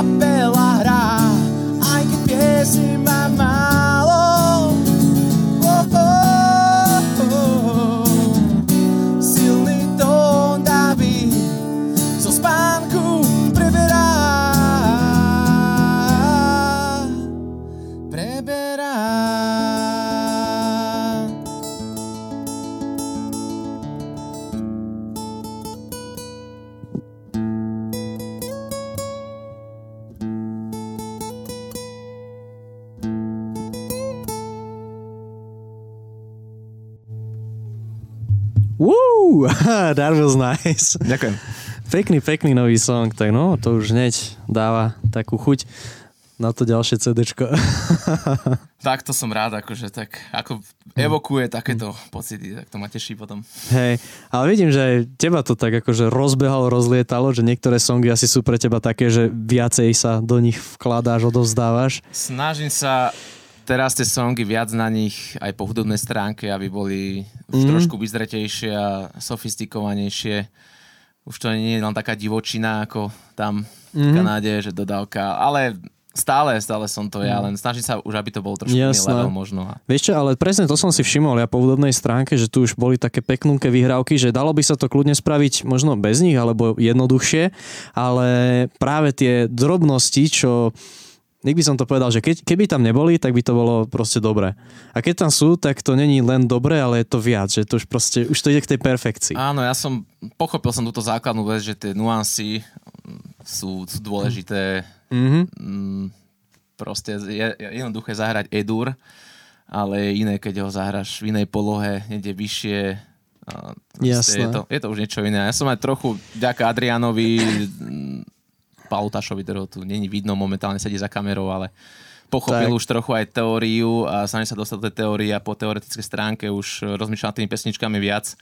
Speaker 3: up
Speaker 1: that was nice.
Speaker 6: Ďakujem.
Speaker 1: Pekný, pekný nový song, tak no, to už hneď dáva takú chuť na to ďalšie CDčko.
Speaker 6: tak to som rád, akože tak ako evokuje takéto pocity, tak to ma teší potom.
Speaker 1: Hej, ale vidím, že teba to tak akože rozbehalo, rozlietalo, že niektoré songy asi sú pre teba také, že viacej sa do nich vkladáš, odovzdávaš.
Speaker 6: Snažím sa teraz tie songy viac na nich aj po hudobnej stránke, aby boli už mm. trošku vyzretejšie a sofistikovanejšie. Už to nie je len taká divočina ako tam mm. v mhm. Kanáde, že dodávka, ale
Speaker 3: Stále, stále som to ja, mm. len snažím sa už, aby to bolo trošku iný level možno.
Speaker 1: Vieš čo, ale presne to som si všimol ja po úvodnej stránke, že tu už boli také peknúke vyhrávky, že dalo by sa to kľudne spraviť možno bez nich, alebo jednoduchšie, ale práve tie drobnosti, čo Nik by som to povedal, že keď, keby tam neboli, tak by to bolo proste dobré. A keď tam sú, tak to není len dobré, ale je to viac, že to už proste, už to ide k tej perfekcii.
Speaker 3: Áno, ja som, pochopil som túto základnú vec, že tie nuancy sú, sú dôležité. Mm-hmm. Proste je, je jednoduché zahrať Edur, ale je iné, keď ho zahraš v inej polohe, niekde vyššie.
Speaker 1: Jasné.
Speaker 3: Je to, je to už niečo iné. Ja som aj trochu, ďaká Adrianovi, Palutašovi, ktorého tu není vidno, momentálne sedí za kamerou, ale pochopil tak. už trochu aj teóriu a snaží sa dostať do tej teórie a po teoretickej stránke už rozmýšľa nad tými pesničkami viac.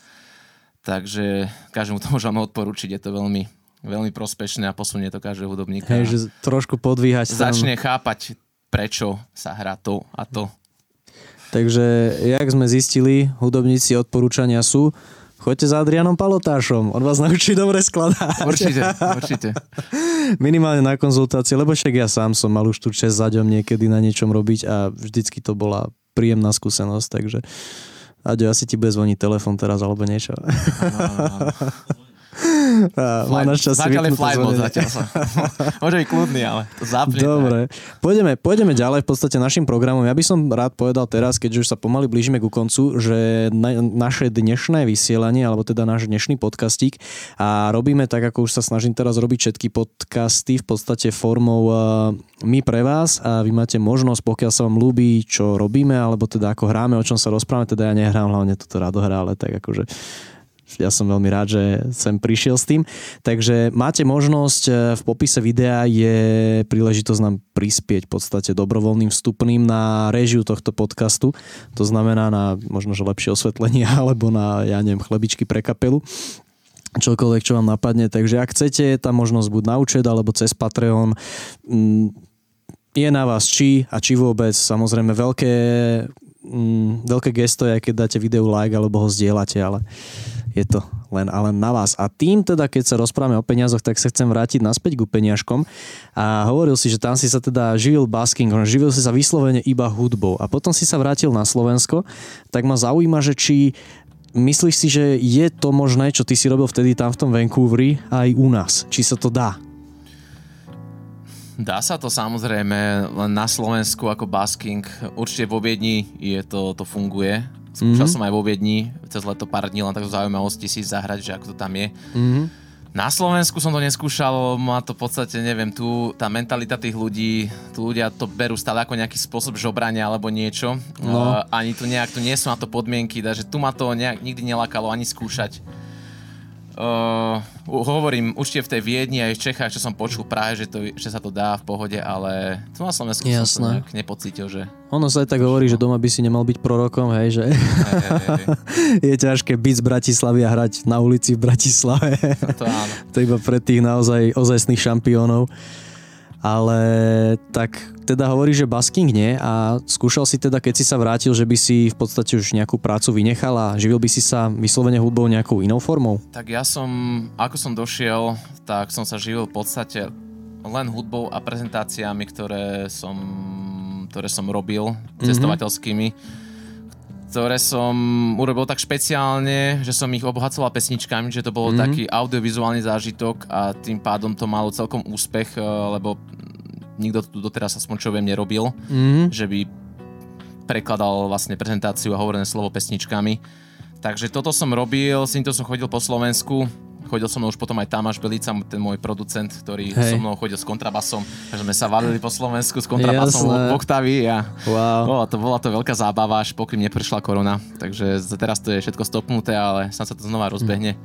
Speaker 3: Takže každému to môžeme odporučiť, je to veľmi, veľmi prospešné a posunie to každého hudobníka.
Speaker 1: Hej, že trošku podvíhať.
Speaker 3: Začne tam... chápať, prečo sa hrá to a to.
Speaker 1: Takže, jak sme zistili, hudobníci odporúčania sú Choďte za Adrianom Palotášom, on vás naučí dobre skladať.
Speaker 3: Určite, určite.
Speaker 1: Minimálne na konzultácii, lebo však ja sám som mal už tu čest zaďom niekedy na niečom robiť a vždycky to bola príjemná skúsenosť, takže Aďo, asi ti bude zvoniť telefon teraz alebo niečo. No, no, no.
Speaker 3: Má našťastie zatiaľ je flight mode, zatiaľ sa. Môže byť kľudný, ale to zapne.
Speaker 1: Dobre. Pôjdeme, pôjdeme ďalej v podstate našim programom. Ja by som rád povedal teraz, keďže už sa pomaly blížime ku koncu, že na, naše dnešné vysielanie, alebo teda náš dnešný podcastík a robíme tak, ako už sa snažím teraz robiť všetky podcasty v podstate formou uh, my pre vás a vy máte možnosť, pokiaľ sa vám ľúbi, čo robíme, alebo teda ako hráme, o čom sa rozprávame, teda ja nehrám hlavne toto radohra, ale tak akože ja som veľmi rád, že sem prišiel s tým. Takže máte možnosť, e, v popise videa je príležitosť nám prispieť v podstate dobrovoľným vstupným na režiu tohto podcastu. To znamená na možno, že lepšie osvetlenie alebo na, ja neviem, chlebičky pre kapelu čokoľvek, čo vám napadne. Takže ak chcete, tam možnosť buď na účet alebo cez Patreon. Mm, je na vás či a či vôbec. Samozrejme veľké, mm, veľké gesto je, keď dáte videu like alebo ho zdieľate, ale je to len a len na vás. A tým teda, keď sa rozprávame o peniazoch, tak sa chcem vrátiť naspäť ku peniažkom. A hovoril si, že tam si sa teda živil basking, živil si sa vyslovene iba hudbou. A potom si sa vrátil na Slovensko, tak ma zaujíma, že či myslíš si, že je to možné, čo ty si robil vtedy tam v tom Vancouveri, aj u nás? Či sa to dá?
Speaker 3: Dá sa to samozrejme, len na Slovensku ako basking. Určite vo Viedni je to, to funguje Skúšal mm-hmm. som aj vo Viedni cez leto pár dní len tak zaujímavosti si zahrať, že ako to tam je. Mm-hmm. Na Slovensku som to neskúšal, má to v podstate, neviem, tu tá mentalita tých ľudí, tu ľudia to berú stále ako nejaký spôsob žobrania alebo niečo. No. Uh, ani tu nejak, tu nie sú na to podmienky, takže tu ma to nejak, nikdy nelakalo ani skúšať. Uh, hovorím, určite v tej Viedni aj v Čechách, čo som počul práve, že, to, že sa to dá v pohode, ale tu na Slovensku Jasné. som sa nejak nepocítil, že...
Speaker 1: Ono sa aj tak hovorí, že doma by si nemal byť prorokom, hej, že hej, hej, hej. je ťažké byť z Bratislavy a hrať na ulici v Bratislave.
Speaker 3: No to áno.
Speaker 1: to iba pre tých naozaj ozajstných šampiónov ale tak teda hovorí, že basking nie a skúšal si teda, keď si sa vrátil, že by si v podstate už nejakú prácu vynechal a živil by si sa vyslovene hudbou nejakou inou formou?
Speaker 3: Tak ja som, ako som došiel, tak som sa živil v podstate len hudbou a prezentáciami, ktoré som, ktoré som robil mm-hmm. cestovateľskými ktoré som urobil tak špeciálne, že som ich obohacoval pesničkami, že to bol mm-hmm. taký audiovizuálny zážitok a tým pádom to malo celkom úspech, eh, lebo nikto tu doteraz aspoň čo viem nerobil, mm-hmm. že by prekladal vlastne prezentáciu a hovorené slovo pesničkami. Takže toto som robil, s týmto som chodil po Slovensku, chodil so mnou už potom aj Tamáš Belica, ten môj producent, ktorý Hej. so mnou chodil s kontrabasom, takže sme sa valili po Slovensku s kontrabasom v Oktavy a wow. bola, to, bola to veľká zábava, až pokým neprišla korona. Takže teraz to je všetko stopnuté, ale sa sa to znova rozbehne. Hm.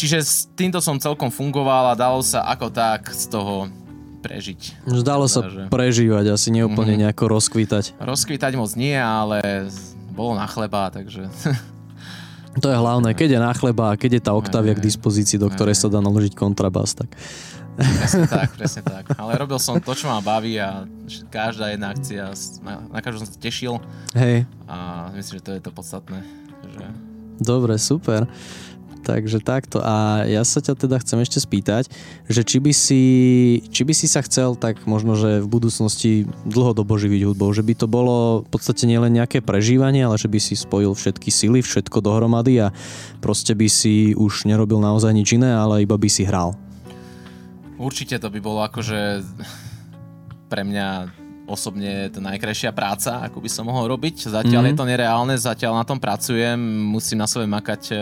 Speaker 3: Čiže s týmto som celkom fungoval a dalo sa ako tak z toho prežiť.
Speaker 1: Dalo sa že... prežívať, asi neúplne mm-hmm. nejako rozkvítať.
Speaker 3: Rozkvítať moc nie, ale bolo na chleba, takže
Speaker 1: To je hlavné, keď je na chleba a keď je tá oktávia k dispozícii, do ktorej sa dá naložiť kontrabas, tak...
Speaker 3: Presne tak, presne tak. Ale robil som to, čo ma baví a každá jedna akcia, na, na každú som sa tešil.
Speaker 1: Hej.
Speaker 3: A myslím, že to je to podstatné. Že...
Speaker 1: Dobre, super. Takže takto. A ja sa ťa teda chcem ešte spýtať, že či by si, či by si sa chcel tak možno, že v budúcnosti dlhodobo živiť hudbou, že by to bolo v podstate nielen nejaké prežívanie, ale že by si spojil všetky sily, všetko dohromady a proste by si už nerobil naozaj nič iné, ale iba by si hral.
Speaker 3: Určite to by bolo akože pre mňa osobne to najkrajšia práca, ako by som mohol robiť. Zatiaľ mm-hmm. je to nereálne, zatiaľ na tom pracujem, musím na sebe makať uh,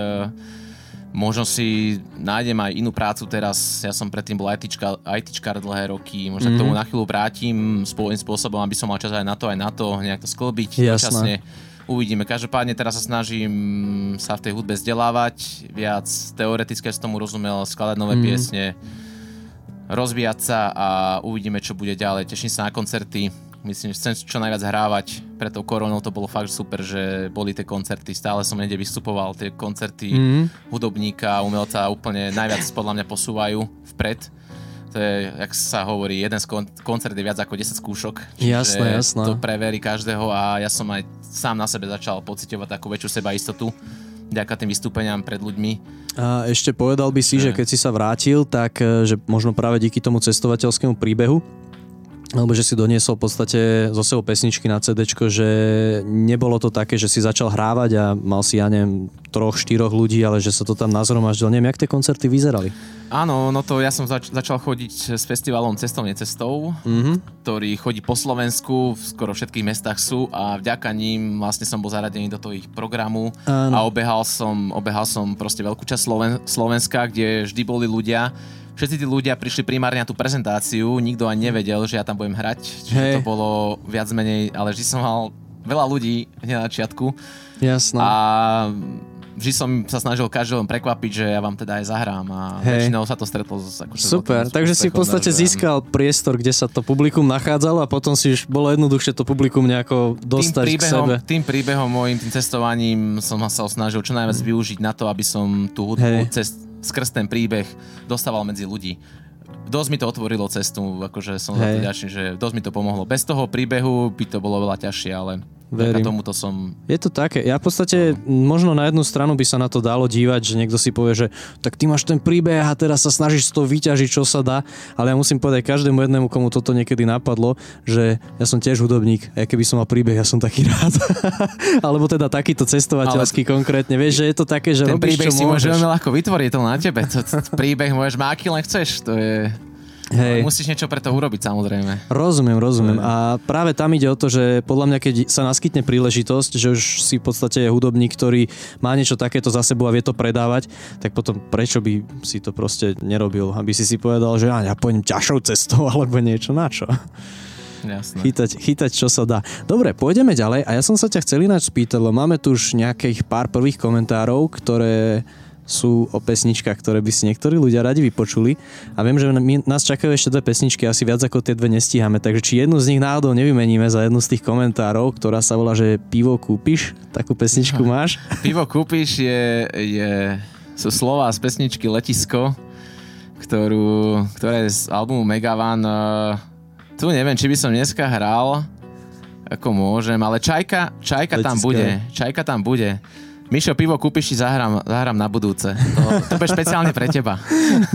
Speaker 3: možno si nájdem aj inú prácu teraz. Ja som predtým bol ITčkar, ITčkar dlhé roky, možno mm-hmm. k tomu mhm. na chvíľu vrátim svojím spôsobom, aby som mal čas aj na to, aj na to, nejak to sklbiť. Jasné. Uvidíme. Každopádne teraz sa snažím sa v tej hudbe vzdelávať, viac teoreticky som tomu rozumel, skladať nové mm. piesne, rozvíjať sa a uvidíme, čo bude ďalej. Teším sa na koncerty Myslím, že chcem čo najviac hrávať. Pre tou koronou to bolo fakt super, že boli tie koncerty. Stále som niekde vystupoval. Tie koncerty mm-hmm. hudobníka, umelca úplne najviac podľa mňa posúvajú vpred. To je, jak sa hovorí, jeden z kon- koncert je viac ako 10 skúšok.
Speaker 1: Jasné, jasné.
Speaker 3: To preverí každého a ja som aj sám na sebe začal pocitovať takú väčšiu seba istotu ďaká tým vystúpeniam pred ľuďmi.
Speaker 1: A ešte povedal by si, že keď si sa vrátil, tak že možno práve díky tomu cestovateľskému príbehu, alebo že si doniesol v podstate zo sebou pesničky na CD, že nebolo to také, že si začal hrávať a mal si, ja neviem, troch, štyroch ľudí, ale že sa to tam nazhromaždilo. Neviem, jak tie koncerty vyzerali.
Speaker 3: Áno, no to ja som zač- začal chodiť s festivalom Cestou necestou, mm-hmm. ktorý chodí po Slovensku, v skoro všetkých mestách sú a vďaka ním vlastne som bol zaradený do toho ich programu Áno. a obehal som, obehal som proste veľkú časť Sloven- Slovenska, kde vždy boli ľudia, všetci tí ľudia prišli primárne na tú prezentáciu, nikto ani nevedel, že ja tam budem hrať, čiže hey. to bolo viac menej, ale vždy som mal veľa ľudí hneď na začiatku.
Speaker 1: Jasné.
Speaker 3: A vždy som sa snažil každého prekvapiť, že ja vám teda aj zahrám a hey. väčšinou sa to stretlo s akože
Speaker 1: Super, takže si v podstate získal priestor, kde sa to publikum nachádzalo a potom si už bolo jednoduchšie to publikum nejako dostať tým príbehom, k sebe.
Speaker 3: Tým príbehom, môjim tým cestovaním som sa snažil čo najviac využiť na to, aby som tú hudbu hey. cez skrz ten príbeh dostával medzi ľudí. Dosť mi to otvorilo cestu, akože som Hej. za to ďačný, že dosť mi to pomohlo. Bez toho príbehu by to bolo veľa ťažšie, ale Verím. tomuto som...
Speaker 1: Je to také. Ja v podstate možno na jednu stranu by sa na to dalo dívať, že niekto si povie, že tak ty máš ten príbeh a teraz sa snažíš toho vyťažiť, čo sa dá. Ale ja musím povedať každému jednému, komu toto niekedy napadlo, že ja som tiež hudobník. A keby som mal príbeh, ja som taký rád. Alebo teda takýto cestovateľský Ale... konkrétne. Vieš, že je to také, že
Speaker 3: ten
Speaker 1: robíš,
Speaker 3: príbeh
Speaker 1: čo
Speaker 3: si môžeš veľmi ľahko vytvoriť to na tebe. To, to, príbeh môžeš mať len chceš. To je... Hej. Musíš niečo pre to urobiť samozrejme.
Speaker 1: Rozumiem, rozumiem. A práve tam ide o to, že podľa mňa, keď sa naskytne príležitosť, že už si v podstate je hudobník, ktorý má niečo takéto za sebou a vie to predávať, tak potom prečo by si to proste nerobil? Aby si si povedal, že ja, ja pôjdem ťažšou cestou alebo niečo, na čo?
Speaker 3: Jasné.
Speaker 1: Chytať, chytať, čo sa dá. Dobre, pôjdeme ďalej a ja som sa ťa chcel ináč spýtať, lebo máme tu už nejakých pár prvých komentárov, ktoré sú o pesničkách, ktoré by si niektorí ľudia radi vypočuli. A viem, že my, nás čakajú ešte dve pesničky, asi viac ako tie dve nestíhame, takže či jednu z nich náhodou nevymeníme za jednu z tých komentárov, ktorá sa volá, že pivo kúpiš, takú pesničku máš?
Speaker 3: Pivo kúpiš je, je, sú slova z pesničky Letisko, ktorú, ktorá je z albumu Megavan. Tu neviem, či by som dneska hral, ako môžem, ale Čajka, čajka tam bude. Čajka tam bude. Mišo, pivo kúpiš, si zahrám, zahrám na budúce. To, to bude špeciálne pre teba.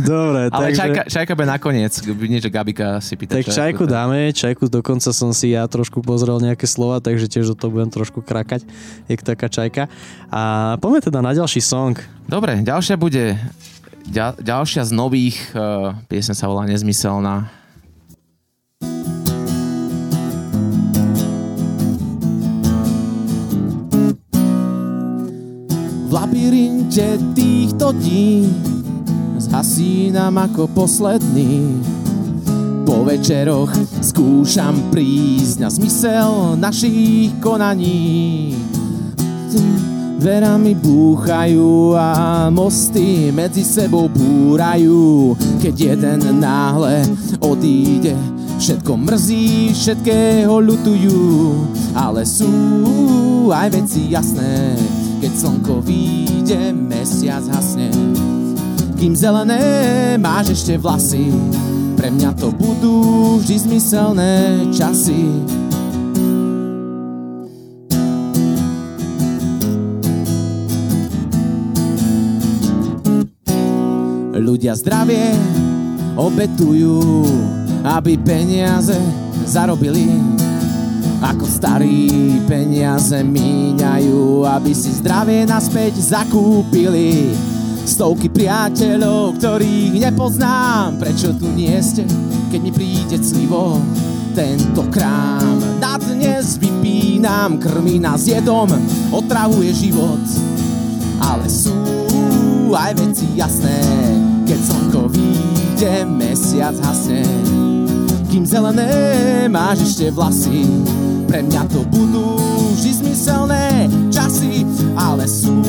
Speaker 1: Dobre,
Speaker 3: Ale takže... čajka, čajka bude nakoniec, nie, že Gabika si pýta.
Speaker 1: Tak čajku, čajku dáme, čajku dokonca som si ja trošku pozrel nejaké slova, takže tiež do toho budem trošku krakať, jak taká čajka. A poďme teda na ďalší song.
Speaker 3: Dobre, ďalšia bude, ďal, ďalšia z nových, uh, piesen sa volá Nezmyselná.
Speaker 4: Labyrinte týchto dní zhasínam ako posledný. Po večeroch skúšam prísť na zmysel našich konaní. Dverami búchajú a mosty medzi sebou búrajú. Keď jeden náhle odíde, všetko mrzí, všetkého ľutujú. Ale sú aj veci jasné, keď slnko vyjde, mesiac hasne. Kým zelené máš ešte vlasy, pre mňa to budú vždy zmyselné časy. ľudia zdravie obetujú, aby peniaze zarobili. Ako starí peniaze míňajú, aby si zdravie naspäť zakúpili. Stovky priateľov, ktorých nepoznám, prečo tu nie ste, keď mi príde clivo tento krám. Na dnes vypínam, krmi nás jedom, otravuje život, ale sú aj veci jasné, keď slnko vyjde, mesiac hasne. Kým zelené máš ešte vlasy, pre mňa to budú vždy zmyselné časy, ale sú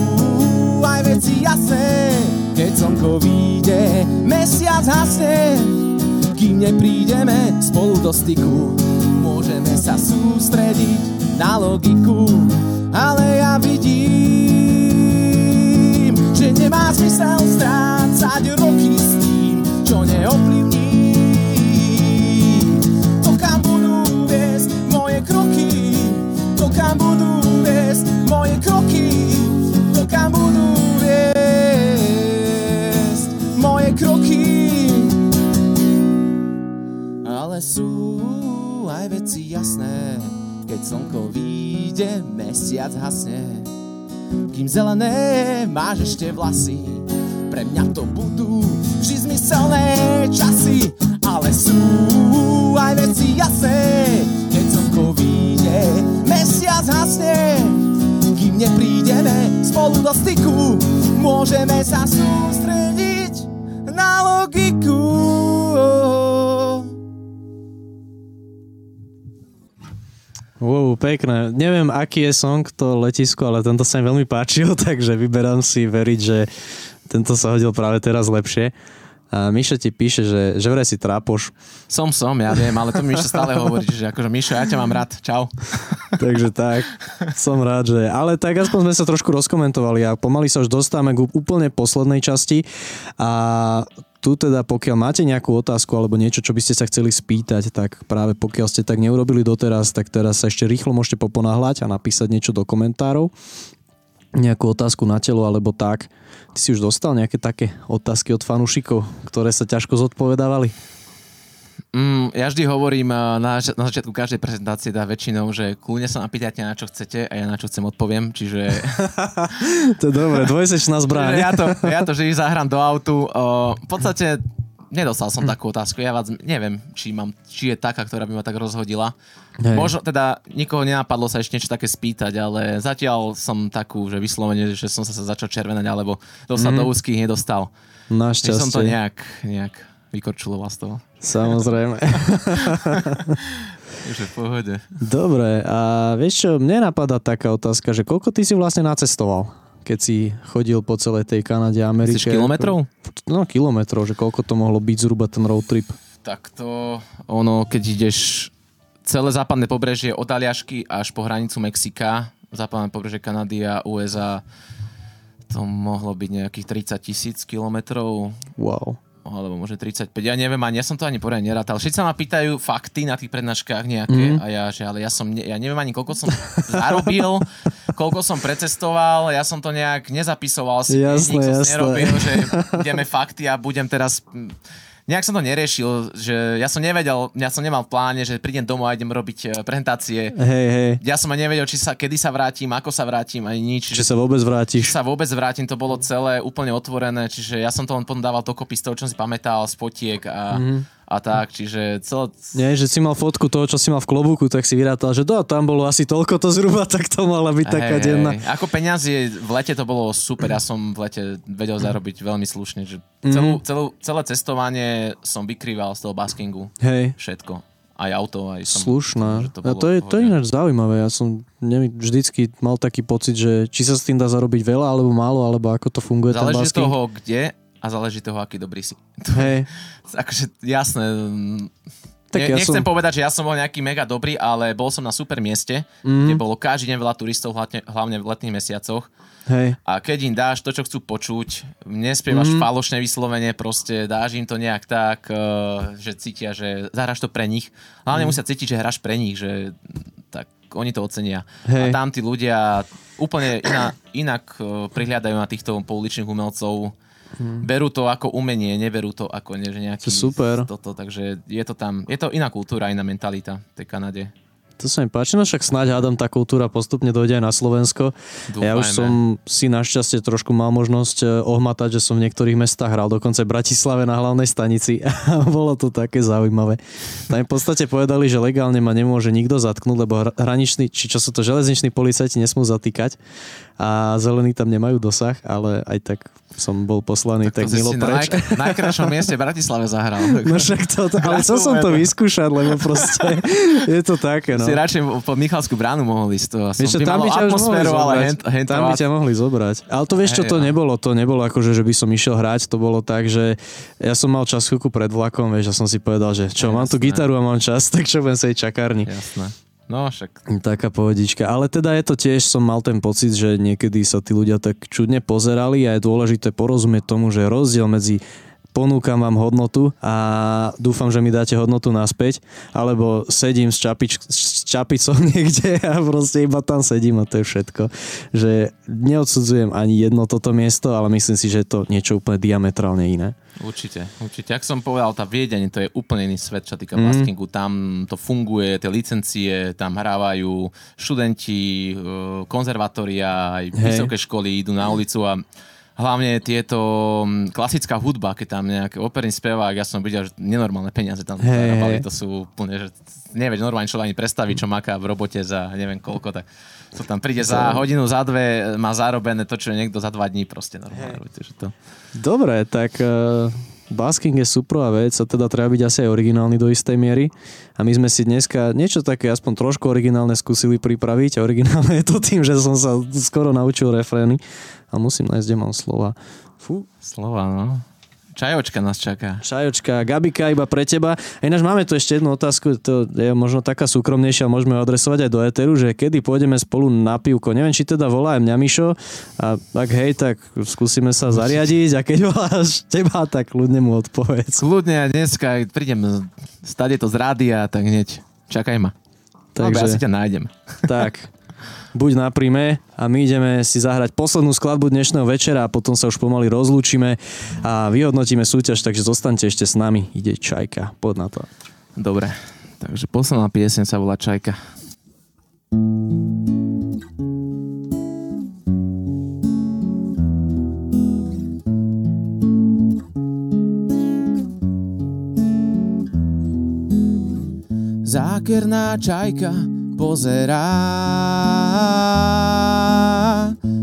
Speaker 4: aj veci jasné, keď slnko vyjde, mesiac hasne. Kým neprídeme spolu do styku, môžeme sa sústrediť na logiku, ale ja vidím, jasné, keď slnko vyjde, mesiac hasne. Kým zelené máš ešte vlasy, pre mňa to budú vždy zmyselné časy. Ale sú aj veci jasné, keď slnko vyjde, mesiac hasne. Kým neprídeme spolu do styku, môžeme sa sústrediť na logiku.
Speaker 1: Wow, pekné. Neviem, aký je song to letisko, ale tento sa mi veľmi páčil, takže vyberám si veriť, že tento sa hodil práve teraz lepšie. A Mišo ti píše, že, že vraj si trápoš.
Speaker 3: Som, som, ja viem, ale to mi Mišo stále hovorí, že akože Mišo, ja ťa mám rád, čau.
Speaker 1: Takže tak, som rád, že... Ale tak aspoň sme sa trošku rozkomentovali a pomaly sa už dostávame k úplne poslednej časti a tu teda pokiaľ máte nejakú otázku alebo niečo, čo by ste sa chceli spýtať, tak práve pokiaľ ste tak neurobili doteraz, tak teraz sa ešte rýchlo môžete poponáhľať a napísať niečo do komentárov nejakú otázku na telo alebo tak. Ty si už dostal nejaké také otázky od fanúšikov, ktoré sa ťažko zodpovedávali?
Speaker 3: Mm, ja vždy hovorím na, na začiatku každej prezentácie dá väčšinou, že kľudne sa napýtajte na čo chcete a ja na čo chcem odpoviem, čiže...
Speaker 1: to je dobré, dvojsečná zbraň.
Speaker 3: ja to, ja to vždy zahrám do autu. O, v podstate nedostal som takú otázku. Ja vás neviem, či, mám, či je taká, ktorá by ma tak rozhodila. Hej. Možno teda nikoho nenapadlo sa ešte niečo také spýtať, ale zatiaľ som takú, že vyslovene, že som sa začal červenať, alebo dostať mm. do úzkých nedostal.
Speaker 1: Našťastie.
Speaker 3: som to nejak, nejak vykorčuloval z toho.
Speaker 1: Samozrejme.
Speaker 3: Takže v pohode.
Speaker 1: Dobre, a vieš čo, mne napadá taká otázka, že koľko ty si vlastne nacestoval? Keď si chodil po celej tej Kanade a Amerike.
Speaker 3: Myslíš kilometrov?
Speaker 1: No kilometrov, že koľko to mohlo byť zhruba ten road trip?
Speaker 3: Tak to, ono, keď ideš celé západné pobrežie od Aliašky až po hranicu Mexika, západné pobrežie Kanady a USA, to mohlo byť nejakých 30 tisíc kilometrov.
Speaker 1: Wow
Speaker 3: alebo možno 35, ja neviem ani, ja som to ani poriadne nerátal. Všetci sa ma pýtajú fakty na tých prednáškach nejaké mm. a ja, že ale ja som, ja neviem ani koľko som zarobil, koľko som precestoval, ja som to nejak nezapisoval si,
Speaker 1: jasné,
Speaker 3: jasné.
Speaker 1: som
Speaker 3: nerobil, že ideme fakty a budem teraz nejak som to neriešil, že ja som nevedel, ja som nemal v pláne, že prídem domov a idem robiť e, prezentácie.
Speaker 1: Hej, hej.
Speaker 3: Ja som aj nevedel, či sa, kedy sa vrátim, ako sa vrátim, ani nič.
Speaker 1: Či sa vôbec vrátiš.
Speaker 3: Či sa vôbec vrátim, to bolo celé úplne otvorené, čiže ja som to len potom dával dokopy z toho, čo si pamätal, z fotiek a, mm-hmm a tak, čiže celé...
Speaker 1: Nie, že si mal fotku toho, čo si mal v klobúku, tak si vyrátal, že do, tam bolo asi toľko to zhruba, tak to mala byť hey, taká denná.
Speaker 3: Hey. Ako peniazy v lete to bolo super, ja som v lete vedel zarobiť veľmi slušne, že celú, mhm. celú, celé cestovanie som vykrýval z toho baskingu.
Speaker 1: Hej.
Speaker 3: Všetko. Aj auto, aj som...
Speaker 1: Slušná. To, a to je, to je ináč zaujímavé. Ja som neviem, vždycky mal taký pocit, že či sa s tým dá zarobiť veľa alebo málo, alebo ako to funguje
Speaker 3: Záleží
Speaker 1: ten basking.
Speaker 3: toho, kde a záleží toho, aký dobrý si.
Speaker 1: Hej.
Speaker 3: akože jasné, tak ne, ja nechcem som... povedať, že ja som bol nejaký mega dobrý, ale bol som na super mieste, mm. kde bolo každý deň veľa turistov, hlavne, hlavne v letných mesiacoch.
Speaker 1: Hej.
Speaker 3: A keď im dáš to, čo chcú počuť, nespievaš mm. falošné vyslovene, proste dáš im to nejak tak, eh, že cítia, že zahraš to pre nich. Hlavne mm. musia cítiť, že hráš pre nich, že tak oni to ocenia. Hej. A tam tí ľudia úplne iná, inak eh, prihľadajú na týchto pouličných umelcov, hmm. berú to ako umenie, neberú to ako ne, nejaký...
Speaker 1: To super.
Speaker 3: Toto, takže je to tam, je to iná kultúra, iná mentalita v tej Kanade.
Speaker 1: To sa mi páči, no však snáď hádam tá kultúra postupne dojde aj na Slovensko. Dúfajme. Ja už som si našťastie trošku mal možnosť e, ohmatať, že som v niektorých mestách hral, dokonca v Bratislave na hlavnej stanici a bolo to také zaujímavé. Tam v podstate povedali, že legálne ma nemôže nikto zatknúť, lebo hraniční, či čo sú to železniční policajti nesmú zatýkať a zelení tam nemajú dosah, ale aj tak som bol poslaný tak, tak milo preč.
Speaker 3: Na najkrajšom mieste v Bratislave zahral.
Speaker 1: No však to, ale chcel som to vyskúšať, lebo proste je to také. No.
Speaker 3: Si radšej po Michalskú bránu mohol ísť to. Vieš, tam by ťa atmosféru, ale hen, hen
Speaker 1: tam by ťa mohli zobrať. Ale to vieš čo, to nebolo, to nebolo akože, že by som išiel hrať, to bolo tak, že ja som mal čas chvíľku pred vlakom, vieš, a som si povedal, že čo, mám tu gitaru a mám čas, tak čo budem sa čakárni.
Speaker 3: Jasné. No však.
Speaker 1: Taká pohodička. Ale teda je to tiež, som mal ten pocit, že niekedy sa tí ľudia tak čudne pozerali a je dôležité porozumieť tomu, že rozdiel medzi ponúkam vám hodnotu a dúfam, že mi dáte hodnotu naspäť, alebo sedím s, čapič, s čapicou niekde a proste iba tam sedím a to je všetko. Že neodsudzujem ani jedno toto miesto, ale myslím si, že je to niečo úplne diametrálne iné.
Speaker 3: Určite, určite. Ak som povedal, tá Viedeň, to je úplne iný svet, čo týka mm. baskingu. Tam to funguje, tie licencie, tam hrávajú študenti, e, konzervatória, aj vysoké školy idú na ulicu a hlavne tieto mm, klasická hudba, keď tam nejaký operný spevák, ja som videl, že nenormálne peniaze tam hey, zarábali, to sú úplne, že nevieš, normálne človek ani predstaviť, čo maká v robote za neviem koľko, tak to tam príde za hodinu, za dve, má zarobené to, čo niekto za dva dní proste normálne. Hey. to...
Speaker 1: Dobre, tak uh, basking je suprová vec a teda treba byť asi aj originálny do istej miery. A my sme si dneska niečo také aspoň trošku originálne skúsili pripraviť. A originálne je to tým, že som sa skoro naučil refrény a musím nájsť, kde mám slova.
Speaker 3: Fú. Slova, no. Čajočka nás čaká.
Speaker 1: Čajočka, Gabika iba pre teba. A ináč máme tu ešte jednu otázku, to je možno taká súkromnejšia, môžeme adresovať aj do Eteru, že kedy pôjdeme spolu na pivko. Neviem, či teda volá aj mňa Mišo a tak hej, tak skúsime sa zariadiť a keď voláš teba, tak ľudne mu odpovedz.
Speaker 3: Kľudne a dneska prídem stade to z rádia, tak hneď čakaj ma. Takže, no, ja si ťa nájdem.
Speaker 1: Tak, buď na príjme a my ideme si zahrať poslednú skladbu dnešného večera a potom sa už pomaly rozlúčime a vyhodnotíme súťaž, takže zostaňte ešte s nami. Ide Čajka, poď na to.
Speaker 3: Dobre, takže posledná piesen sa volá Čajka. Zákerná čajka pozerá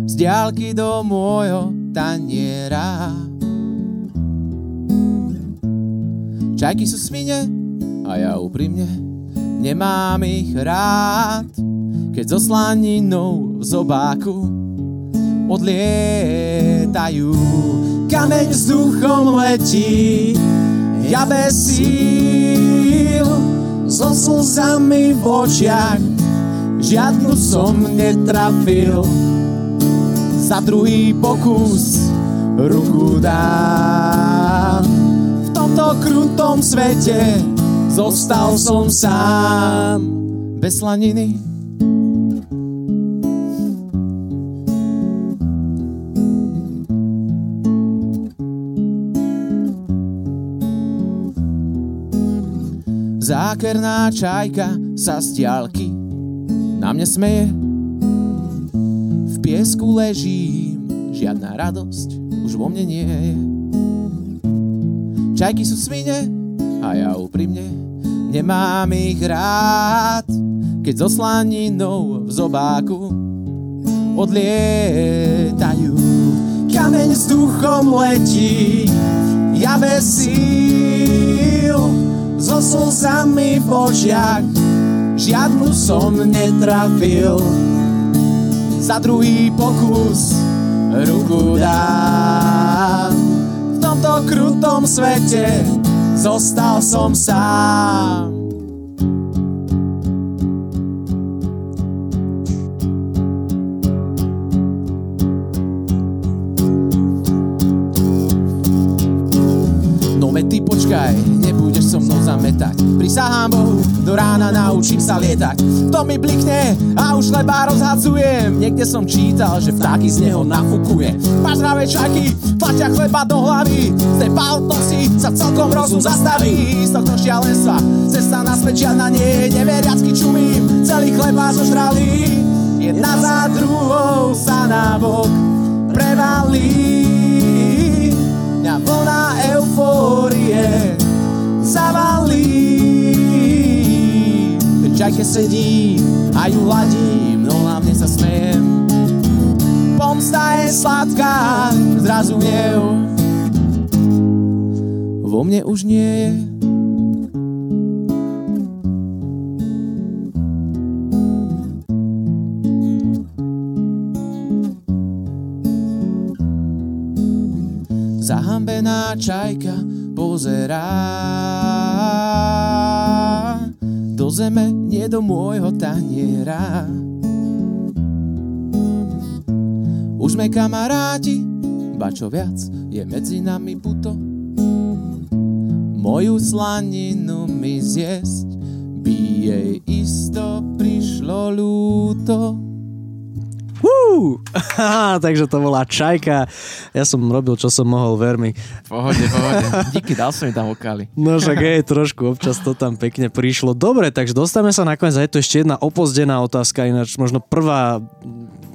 Speaker 3: z diálky do môjho taniera. Čajky sú svine a ja úprimne nemám ich rád, keď so slaninou v zobáku odlietajú. Kameň vzduchom letí, ja bez síl, so slzami v očiach, žiadnu som netrafil. Za druhý pokus ruku dám. V tomto krutom svete zostal som sám. Bez slaniny Zákerná čajka sa z diálky na mne smeje. V piesku ležím, žiadna radosť už vo mne nie je. Čajky sú svine a ja úprimne nemám ich rád, keď so slaninou v zobáku odlietajú. Kameň s duchom letí, ja bez síl, so slzami v očiach, žiadnu som netrafil. Za druhý pokus ruku dám. V tomto krutom svete zostal som sám.
Speaker 4: Prisahám Bohu, do rána naučím sa lietať. To mi blikne a už leba rozhadzujem. Niekde som čítal, že vtáky z neho nafukuje. Pažravé čajky, tlačia chleba do hlavy. Z tej paltosy sa celkom rozum zastaví. Z tohto šialenstva cesta naspäť žiadna nie. Neveriacky čumím, celý chleba zožrali. Jedna za druhou sa na bok prevalí. Mňa vlna eufórie zavalí. V čajke sedí a ju hladím, no hlavne sa smejem. Pomsta je sladká, zrazu miev. Vo mne už nie je zahambená čajka pozerá zeme, nie do môjho taniera. Už sme kamaráti, ba čo viac, je medzi nami puto. Moju slaninu mi zjesť by jej isto prišlo ľúto.
Speaker 1: Takže to bola čajka. Ja som robil, čo som mohol, ver mi.
Speaker 3: Pohode, pohode. Díky, dal som mi tam vokály.
Speaker 1: No však hej, trošku občas to tam pekne prišlo. Dobre, takže dostávame sa nakoniec. A je tu ešte jedna opozdená otázka, ináč možno prvá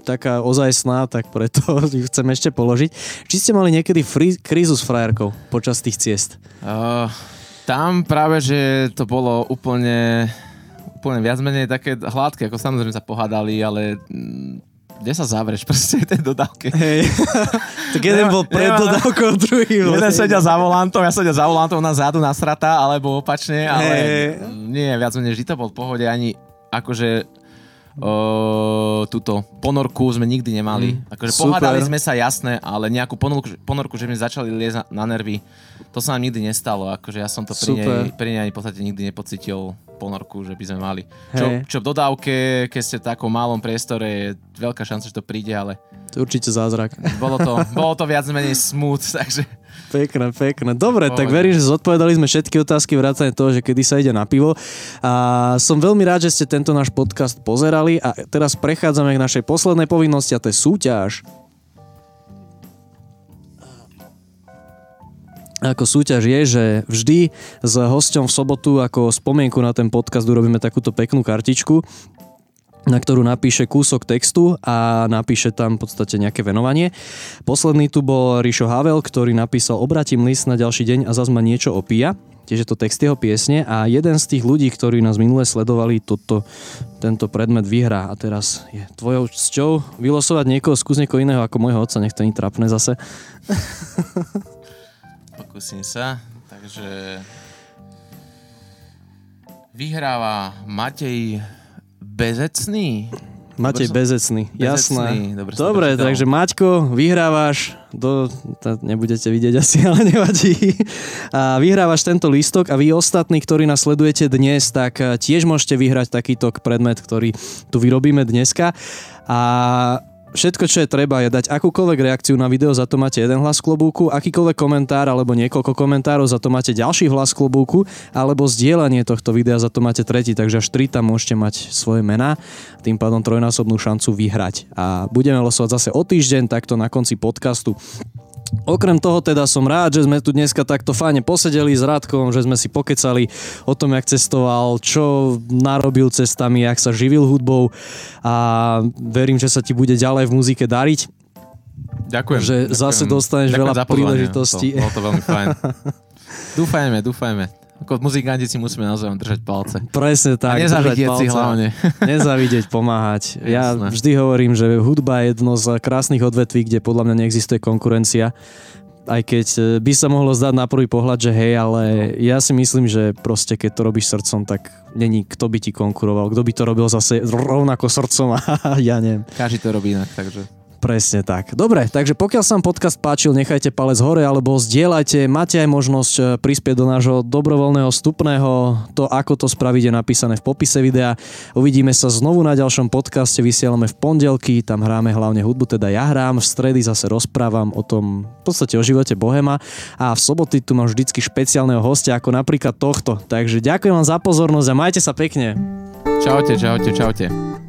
Speaker 1: taká ozajstná, tak preto ju chcem ešte položiť. Či ste mali niekedy free, krízu s frajerkou počas tých ciest? Uh,
Speaker 3: tam práve, že to bolo úplne úplne viac menej také hladké, ako samozrejme sa pohádali, ale kde sa zavreš proste tej dodávke. Hej.
Speaker 1: tak jeden bol pred dodávkou, druhý
Speaker 3: bol. Jeden sedia za volantom, ja sedia za volantom na zádu na strata, alebo opačne, ale hey. nie, viac menej vždy to bol v pohode, ani akože Uh, túto ponorku sme nikdy nemali. Mm, akože super. pohádali sme sa jasné, ale nejakú ponorku, ponorku že sme začali liezť na, na nervy, to sa nám nikdy nestalo. Akože ja som to pri nej, pri nej v podstate nikdy nepocitil ponorku, že by sme mali. Čo, čo v dodávke, keď ste v takom malom priestore, je veľká šanca, že to príde, ale...
Speaker 1: To je určite zázrak.
Speaker 3: Bolo to, bolo to viac menej smooth, takže...
Speaker 1: Pekné, pekné. Dobre, tak verím, že zodpovedali sme všetky otázky vrátane toho, že kedy sa ide na pivo. A som veľmi rád, že ste tento náš podcast pozerali a teraz prechádzame k našej poslednej povinnosti a to je súťaž. ako súťaž je, že vždy s hosťom v sobotu ako spomienku na ten podcast urobíme takúto peknú kartičku, na ktorú napíše kúsok textu a napíše tam v podstate nejaké venovanie. Posledný tu bol Rišo Havel, ktorý napísal Obratím list na ďalší deň a zase niečo opíja. Tiež je to text jeho piesne a jeden z tých ľudí, ktorí nás minule sledovali, toto, tento predmet vyhrá. A teraz je tvojou cťou vylosovať niekoho, skús niekoho iného ako môjho otca, nech to nie trapne zase.
Speaker 3: Pokúsim sa. Takže vyhráva Matej Bezecný.
Speaker 1: Matej Bezecný, jasné. Dobre, Dobre takže Maťko, vyhrávaš, do, to nebudete vidieť asi, ale nevadí. A vyhrávaš tento lístok a vy ostatní, ktorí nás sledujete dnes, tak eh, tiež môžete vyhrať takýto predmet, ktorý tu vyrobíme dneska. A Všetko, čo je treba, je dať akúkoľvek reakciu na video, za to máte jeden hlas klobúku, akýkoľvek komentár alebo niekoľko komentárov, za to máte ďalší hlas klobúku, alebo zdieľanie tohto videa, za to máte tretí, takže až tri tam môžete mať svoje mená, tým pádom trojnásobnú šancu vyhrať. A budeme losovať zase o týždeň, takto na konci podcastu. Okrem toho teda som rád, že sme tu dneska takto fajne posedeli s Radkom, že sme si pokecali o tom, jak cestoval, čo narobil cestami, jak sa živil hudbou a verím, že sa ti bude ďalej v muzike dariť.
Speaker 3: Ďakujem.
Speaker 1: Že
Speaker 3: ďakujem.
Speaker 1: zase dostaneš
Speaker 3: ďakujem
Speaker 1: veľa príležitostí.
Speaker 3: To, bolo to veľmi fajn. dúfajme, dúfajme. Ako muzikanti si musíme naozaj držať palce.
Speaker 1: Presne tak.
Speaker 3: A nezavidieť si hlavne.
Speaker 1: nezavidieť, pomáhať. Ja Jasné. vždy hovorím, že hudba je jedno z krásnych odvetví, kde podľa mňa neexistuje konkurencia. Aj keď e, by sa mohlo zdať na prvý pohľad, že hej, ale no. ja si myslím, že proste keď to robíš srdcom, tak není kto by ti konkuroval. Kto by to robil zase rovnako srdcom a ja neviem.
Speaker 3: Každý to robí inak, takže...
Speaker 1: Presne tak. Dobre, takže pokiaľ sa vám podcast páčil, nechajte palec hore alebo zdieľajte. Máte aj možnosť e, prispieť do nášho dobrovoľného vstupného. To, ako to spraviť, je napísané v popise videa. Uvidíme sa znovu na ďalšom podcaste. Vysielame v pondelky, tam hráme hlavne hudbu, teda ja hrám. V stredy zase rozprávam o tom, v podstate o živote Bohema. A v soboty tu mám vždycky špeciálneho hostia, ako napríklad tohto. Takže ďakujem vám za pozornosť a majte sa pekne.
Speaker 3: Čaute, čaute, čaute.